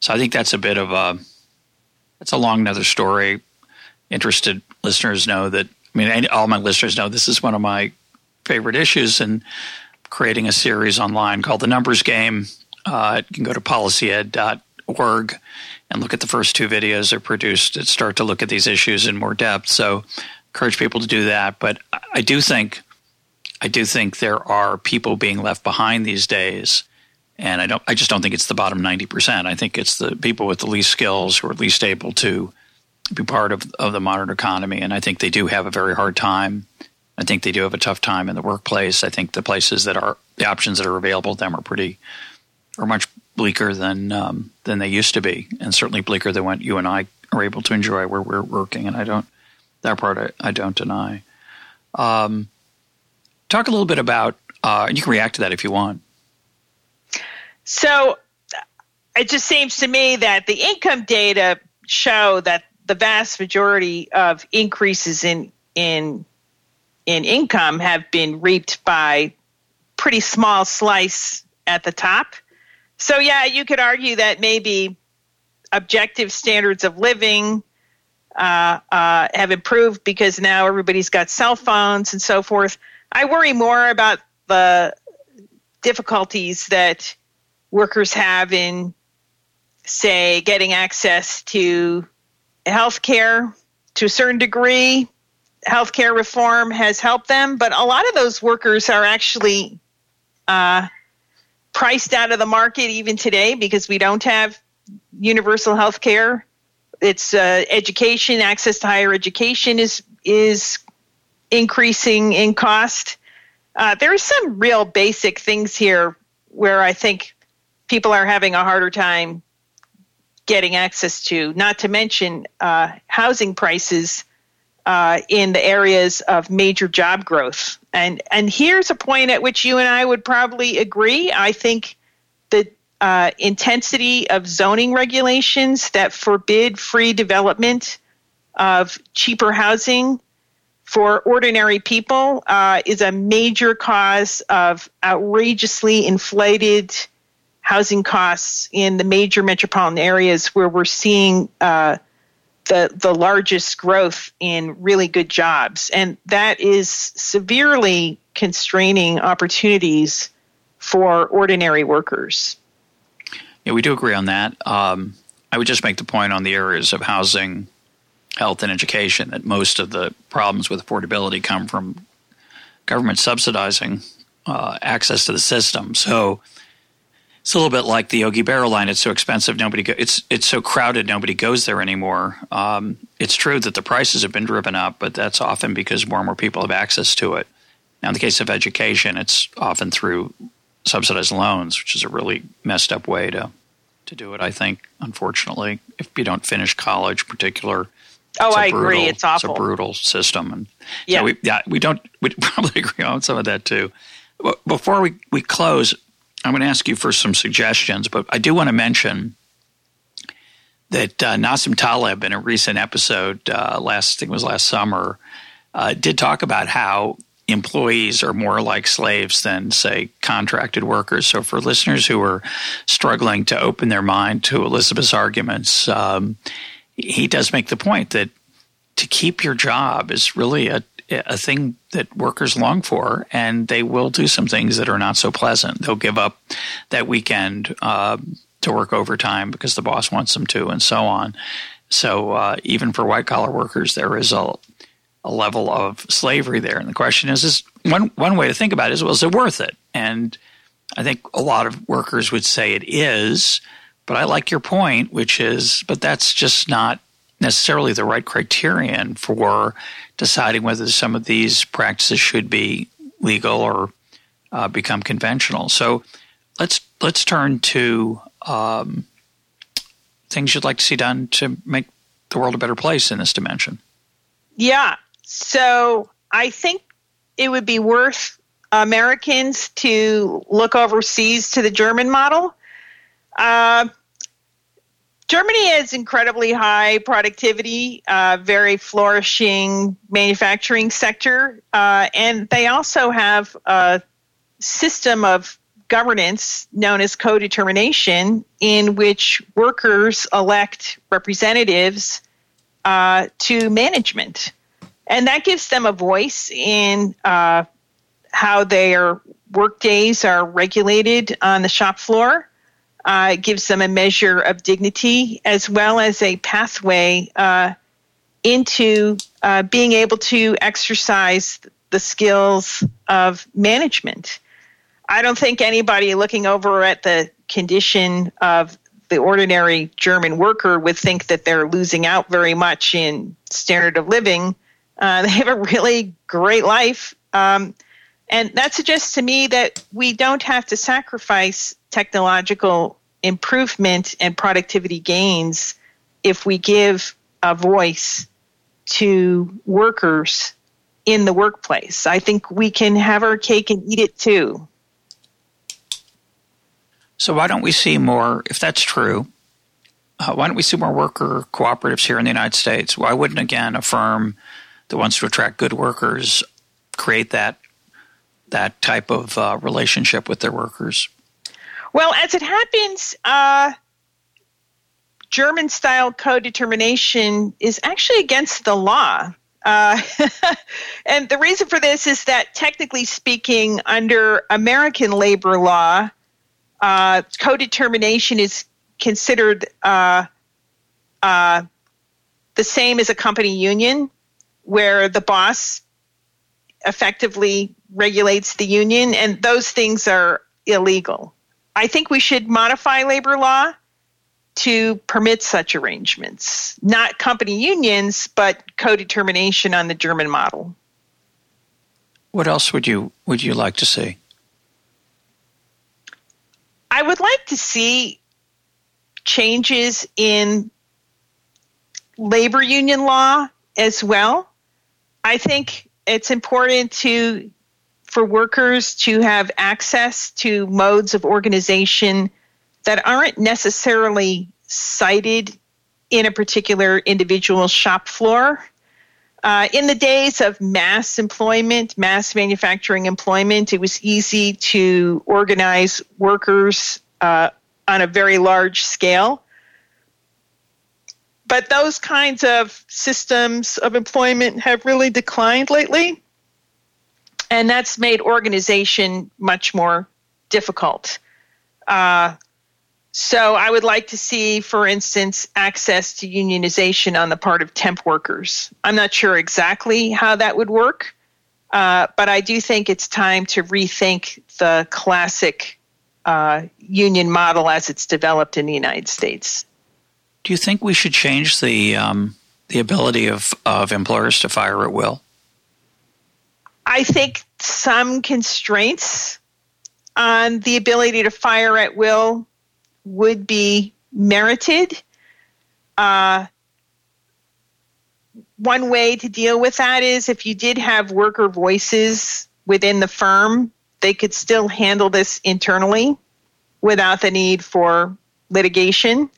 So I think that's a bit of a that's a long another story. Interested listeners know that. I mean, all my listeners know this is one of my favorite issues, and creating a series online called The Numbers Game. Uh, you can go to policyed.org and look at the first two videos are produced that start to look at these issues in more depth. So, encourage people to do that. But I do think, I do think there are people being left behind these days and I don't. I just don't think it's the bottom ninety percent. I think it's the people with the least skills who are least able to be part of of the modern economy. And I think they do have a very hard time. I think they do have a tough time in the workplace. I think the places that are the options that are available to them are pretty are much bleaker than um, than they used to be, and certainly bleaker than what you and I are able to enjoy where we're working. And I don't that part I, I don't deny. Um, talk a little bit about, uh, and you can react to that if you want. So it just seems to me that the income data show that the vast majority of increases in in in income have been reaped by pretty small slice at the top. So yeah, you could argue that maybe objective standards of living uh, uh, have improved because now everybody's got cell phones and so forth. I worry more about the difficulties that workers have in, say, getting access to health care to a certain degree. Healthcare reform has helped them, but a lot of those workers are actually uh, priced out of the market even today because we don't have universal health care. It's uh, education, access to higher education is is increasing in cost. Uh, there are some real basic things here where I think people are having a harder time getting access to, not to mention uh, housing prices uh, in the areas of major job growth. And, and here's a point at which you and I would probably agree. I think the uh, intensity of zoning regulations that forbid free development of cheaper housing for ordinary people uh, is a major cause of outrageously inflated housing costs in the major metropolitan areas where we're seeing uh, the the largest growth in really good jobs, and that is severely constraining opportunities for ordinary workers. Yeah, we do agree on that. Um, I would just make the point on the areas of housing, health, and education that most of the problems with affordability come from government subsidizing uh, access to the system. So it's a little bit like the Yogi Berra line. It's so expensive, nobody. Go, it's it's so crowded, nobody goes there anymore. Um, it's true that the prices have been driven up, but that's often because more and more people have access to it. Now, in the case of education, it's often through subsidized loans, which is a really messed up way to to do it. I think, unfortunately, if you don't finish college, particular. Oh, I brutal, agree. It's awful. It's a brutal system, and yeah, so we, yeah, we don't. We probably agree on some of that too. But Before we, we close, I'm going to ask you for some suggestions, but I do want to mention that uh, Nassim Taleb, in a recent episode uh, last, I think it was last summer, uh, did talk about how employees are more like slaves than, say, contracted workers. So, for listeners who are struggling to open their mind to Elizabeth's arguments, um, he does make the point that to keep your job is really a a thing that workers long for, and they will do some things that are not so pleasant. They'll give up that weekend uh, to work overtime because the boss wants them to, and so on. So uh, even for white collar workers, there is a, a level of slavery there. And the question is, is one one way to think about it is, well, is it worth it? And I think a lot of workers would say it is. But I like your point, which is, but that's just not necessarily the right criterion for deciding whether some of these practices should be legal or uh, become conventional. So let's let's turn to um, things you'd like to see done to make the world a better place in this dimension. Yeah. So I think it would be worth Americans to look overseas to the German model. Uh, Germany has incredibly high productivity, uh, very flourishing manufacturing sector, uh, and they also have a system of governance known as co-determination, in which workers elect representatives uh, to management, and that gives them a voice in uh, how their work days are regulated on the shop floor uh, gives them a measure of dignity as well as a pathway uh, into uh, being able to exercise the skills of management. I don't think anybody looking over at the condition of the ordinary German worker would think that they're losing out very much in standard of living. Uh, they have a really great life. Um, and that suggests to me that we don't have to sacrifice technological improvement and productivity gains if we give a voice to workers in the workplace. I think we can have our cake and eat it too. So, why don't we see more, if that's true, uh, why don't we see more worker cooperatives here in the United States? Why wouldn't, again, a firm that wants to attract good workers create that, that type of uh, relationship with their workers? Well, as it happens, uh, German style co-determination is actually against the law. Uh, and the reason for this is that, technically speaking, under American labor law, uh, co-determination is considered uh, uh, the same as a company union, where the boss effectively regulates the union, and those things are illegal. I think we should modify labor law to permit such arrangements, not company unions, but co-determination on the German model. What else would you would you like to see? I would like to see changes in labor union law as well. I think it's important to for workers to have access to modes of organization that aren't necessarily sited in a particular individual shop floor. Uh, in the days of mass employment, mass manufacturing employment, it was easy to organize workers uh, on a very large scale. But those kinds of systems of employment have really declined lately and that's made organization much more difficult. Uh, so I would like to see, for instance, access to unionization on the part of temp workers. I'm not sure exactly how that would work, uh, but I do think it's time to rethink the classic uh, union model as it's developed in the United States. Do you think we should change the um, the ability of, of employers to fire at will? I think some constraints on the ability to fire at will would be merited. Uh, one way to deal with that is if you did have worker voices within the firm, they could still handle this internally without the need for litigation.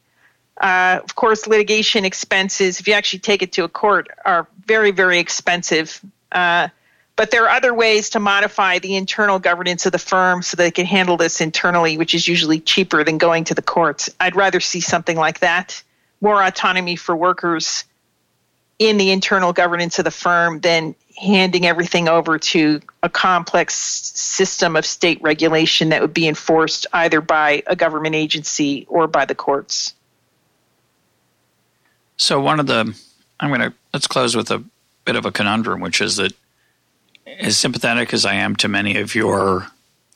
Uh, of course, litigation expenses, if you actually take it to a court, are very, very expensive. Uh, but there are other ways to modify the internal governance of the firm so they can handle this internally, which is usually cheaper than going to the courts. I'd rather see something like that more autonomy for workers in the internal governance of the firm than handing everything over to a complex system of state regulation that would be enforced either by a government agency or by the courts. So, one of the, I'm going to, let's close with a bit of a conundrum, which is that as sympathetic as I am to many of your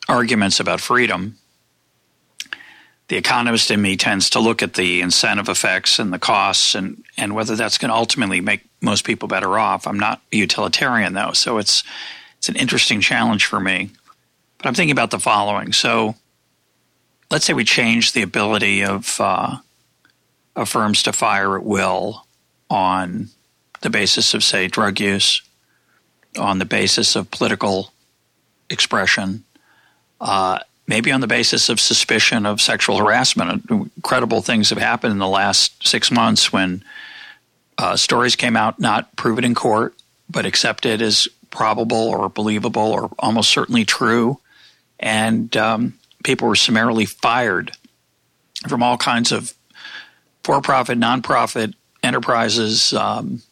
arguments about freedom, the economist in me tends to look at the incentive effects and the costs and, and whether that's going to ultimately make most people better off. I'm not a utilitarian though, so it's it's an interesting challenge for me. But I'm thinking about the following. So let's say we change the ability of uh, firms to fire at will on the basis of say drug use on the basis of political expression, uh, maybe on the basis of suspicion of sexual harassment. Incredible things have happened in the last six months when uh, stories came out not proven in court, but accepted as probable or believable or almost certainly true. And um, people were summarily fired from all kinds of for profit, nonprofit enterprises, um,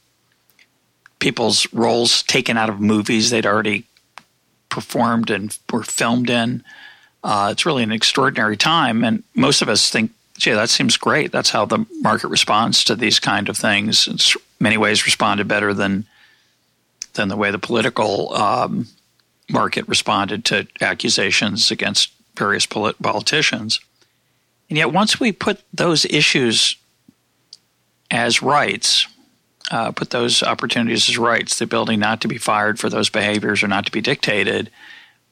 people's roles taken out of movies they'd already performed and were filmed in. Uh, it's really an extraordinary time, and most of us think, "Gee, that seems great." That's how the market responds to these kind of things. It's many ways responded better than than the way the political um, market responded to accusations against various polit- politicians. And yet, once we put those issues as rights, uh, put those opportunities as rights, the ability not to be fired for those behaviors or not to be dictated,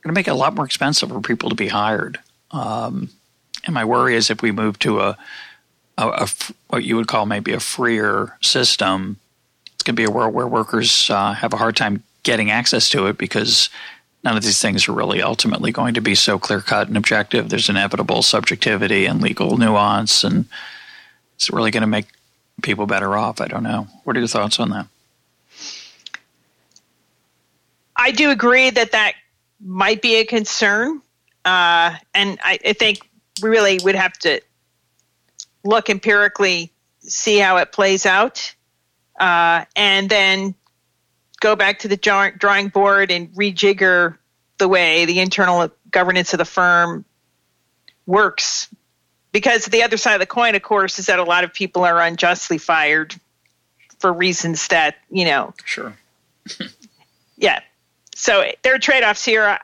we're going to make it a lot more expensive for people to be hired. Um, and my worry is if we move to a, a, a, what you would call maybe a freer system, it's going to be a world where workers uh, have a hard time getting access to it because none of these things are really ultimately going to be so clear cut and objective. There's inevitable subjectivity and legal nuance, and it's really going to make people better off. I don't know. What are your thoughts on that? I do agree that that might be a concern. Uh, and I, I, think we really would have to look empirically, see how it plays out, uh, and then go back to the drawing board and rejigger the way the internal governance of the firm works because the other side of the coin, of course, is that a lot of people are unjustly fired for reasons that you know. Sure. yeah. So there are trade-offs here,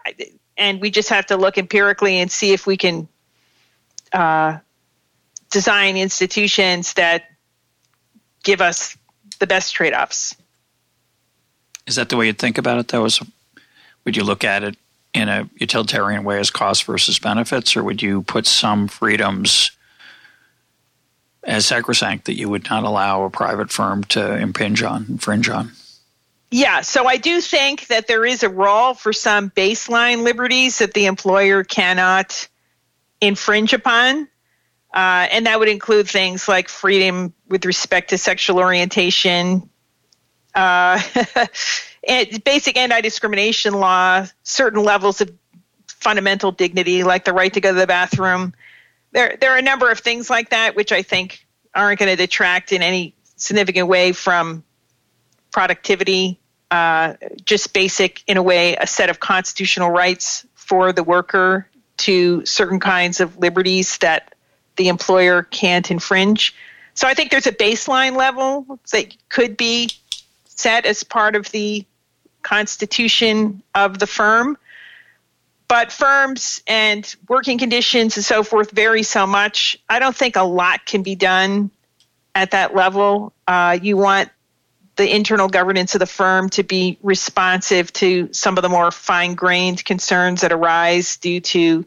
and we just have to look empirically and see if we can uh, design institutions that give us the best trade-offs. Is that the way you'd think about it? Though, is would you look at it in a utilitarian way as cost versus benefits, or would you put some freedoms as sacrosanct that you would not allow a private firm to impinge on, infringe on? Yeah, so I do think that there is a role for some baseline liberties that the employer cannot infringe upon. Uh, and that would include things like freedom with respect to sexual orientation, uh, basic anti-discrimination law, certain levels of fundamental dignity, like the right to go to the bathroom. There, there are a number of things like that which I think aren't going to detract in any significant way from productivity. Uh, just basic, in a way, a set of constitutional rights for the worker to certain kinds of liberties that the employer can't infringe. So I think there's a baseline level that could be set as part of the constitution of the firm. But firms and working conditions and so forth vary so much. I don't think a lot can be done at that level. Uh, you want the internal governance of the firm to be responsive to some of the more fine grained concerns that arise due to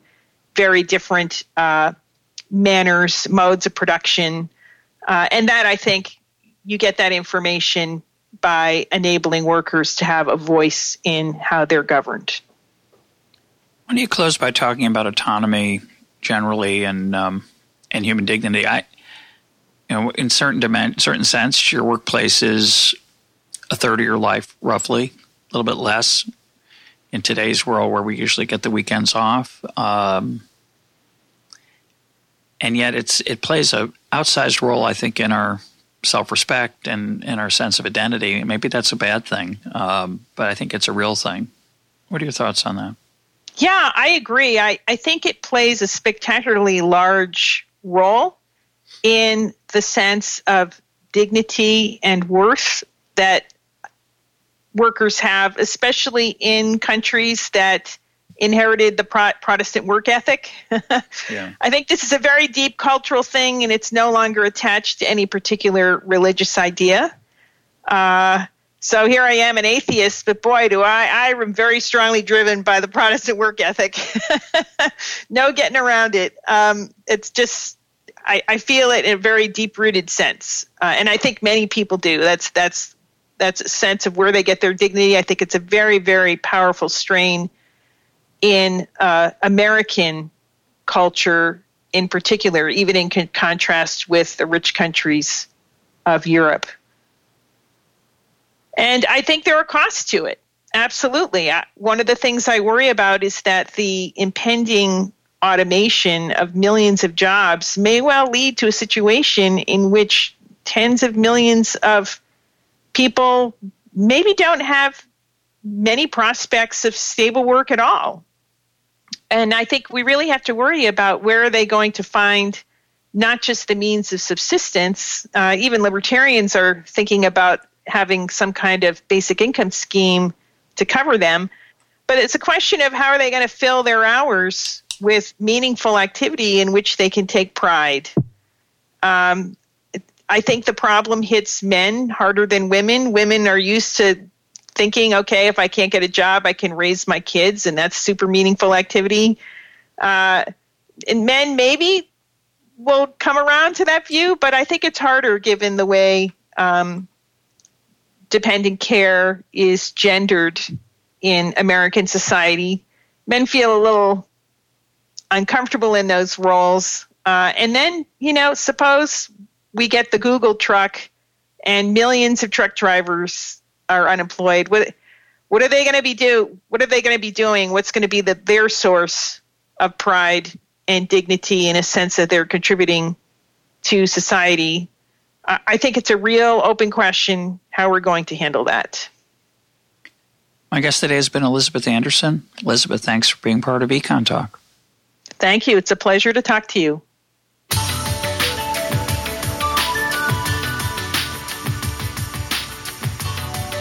very different uh, manners, modes of production. Uh, and that I think you get that information by enabling workers to have a voice in how they're governed. When you close by talking about autonomy generally and um, and human dignity, I you know in certain dimen- certain sense, your workplace is a third of your life, roughly, a little bit less in today's world where we usually get the weekends off. Um, and yet, it's it plays a outsized role, I think, in our self respect and, and our sense of identity. Maybe that's a bad thing, um, but I think it's a real thing. What are your thoughts on that? Yeah, I agree. I, I think it plays a spectacularly large role in the sense of dignity and worth that workers have, especially in countries that inherited the Pro- Protestant work ethic. yeah. I think this is a very deep cultural thing, and it's no longer attached to any particular religious idea. Uh, so here I am, an atheist, but boy, do I, I am very strongly driven by the Protestant work ethic. no getting around it. Um, it's just, I, I, feel it in a very deep rooted sense. Uh, and I think many people do. That's, that's, that's a sense of where they get their dignity. I think it's a very, very powerful strain in uh, American culture in particular, even in con- contrast with the rich countries of Europe. And I think there are costs to it. Absolutely. I, one of the things I worry about is that the impending automation of millions of jobs may well lead to a situation in which tens of millions of people maybe don't have many prospects of stable work at all. And I think we really have to worry about where are they going to find not just the means of subsistence. Uh, even libertarians are thinking about having some kind of basic income scheme to cover them. But it's a question of how are they going to fill their hours with meaningful activity in which they can take pride. Um, I think the problem hits men harder than women. Women are used to thinking, okay, if I can't get a job, I can raise my kids, and that's super meaningful activity. Uh, and men maybe will come around to that view, but I think it's harder given the way um, dependent care is gendered in American society. Men feel a little uncomfortable in those roles. Uh, and then, you know, suppose we get the Google truck and millions of truck drivers are unemployed. What, what are they going to be do? What are they going to be doing? What's going to be the, their source of pride and dignity in a sense that they're contributing to society I think it's a real open question how we're going to handle that. My guest today has been Elizabeth Anderson. Elizabeth, thanks for being part of Econ Talk. Thank you. It's a pleasure to talk to you.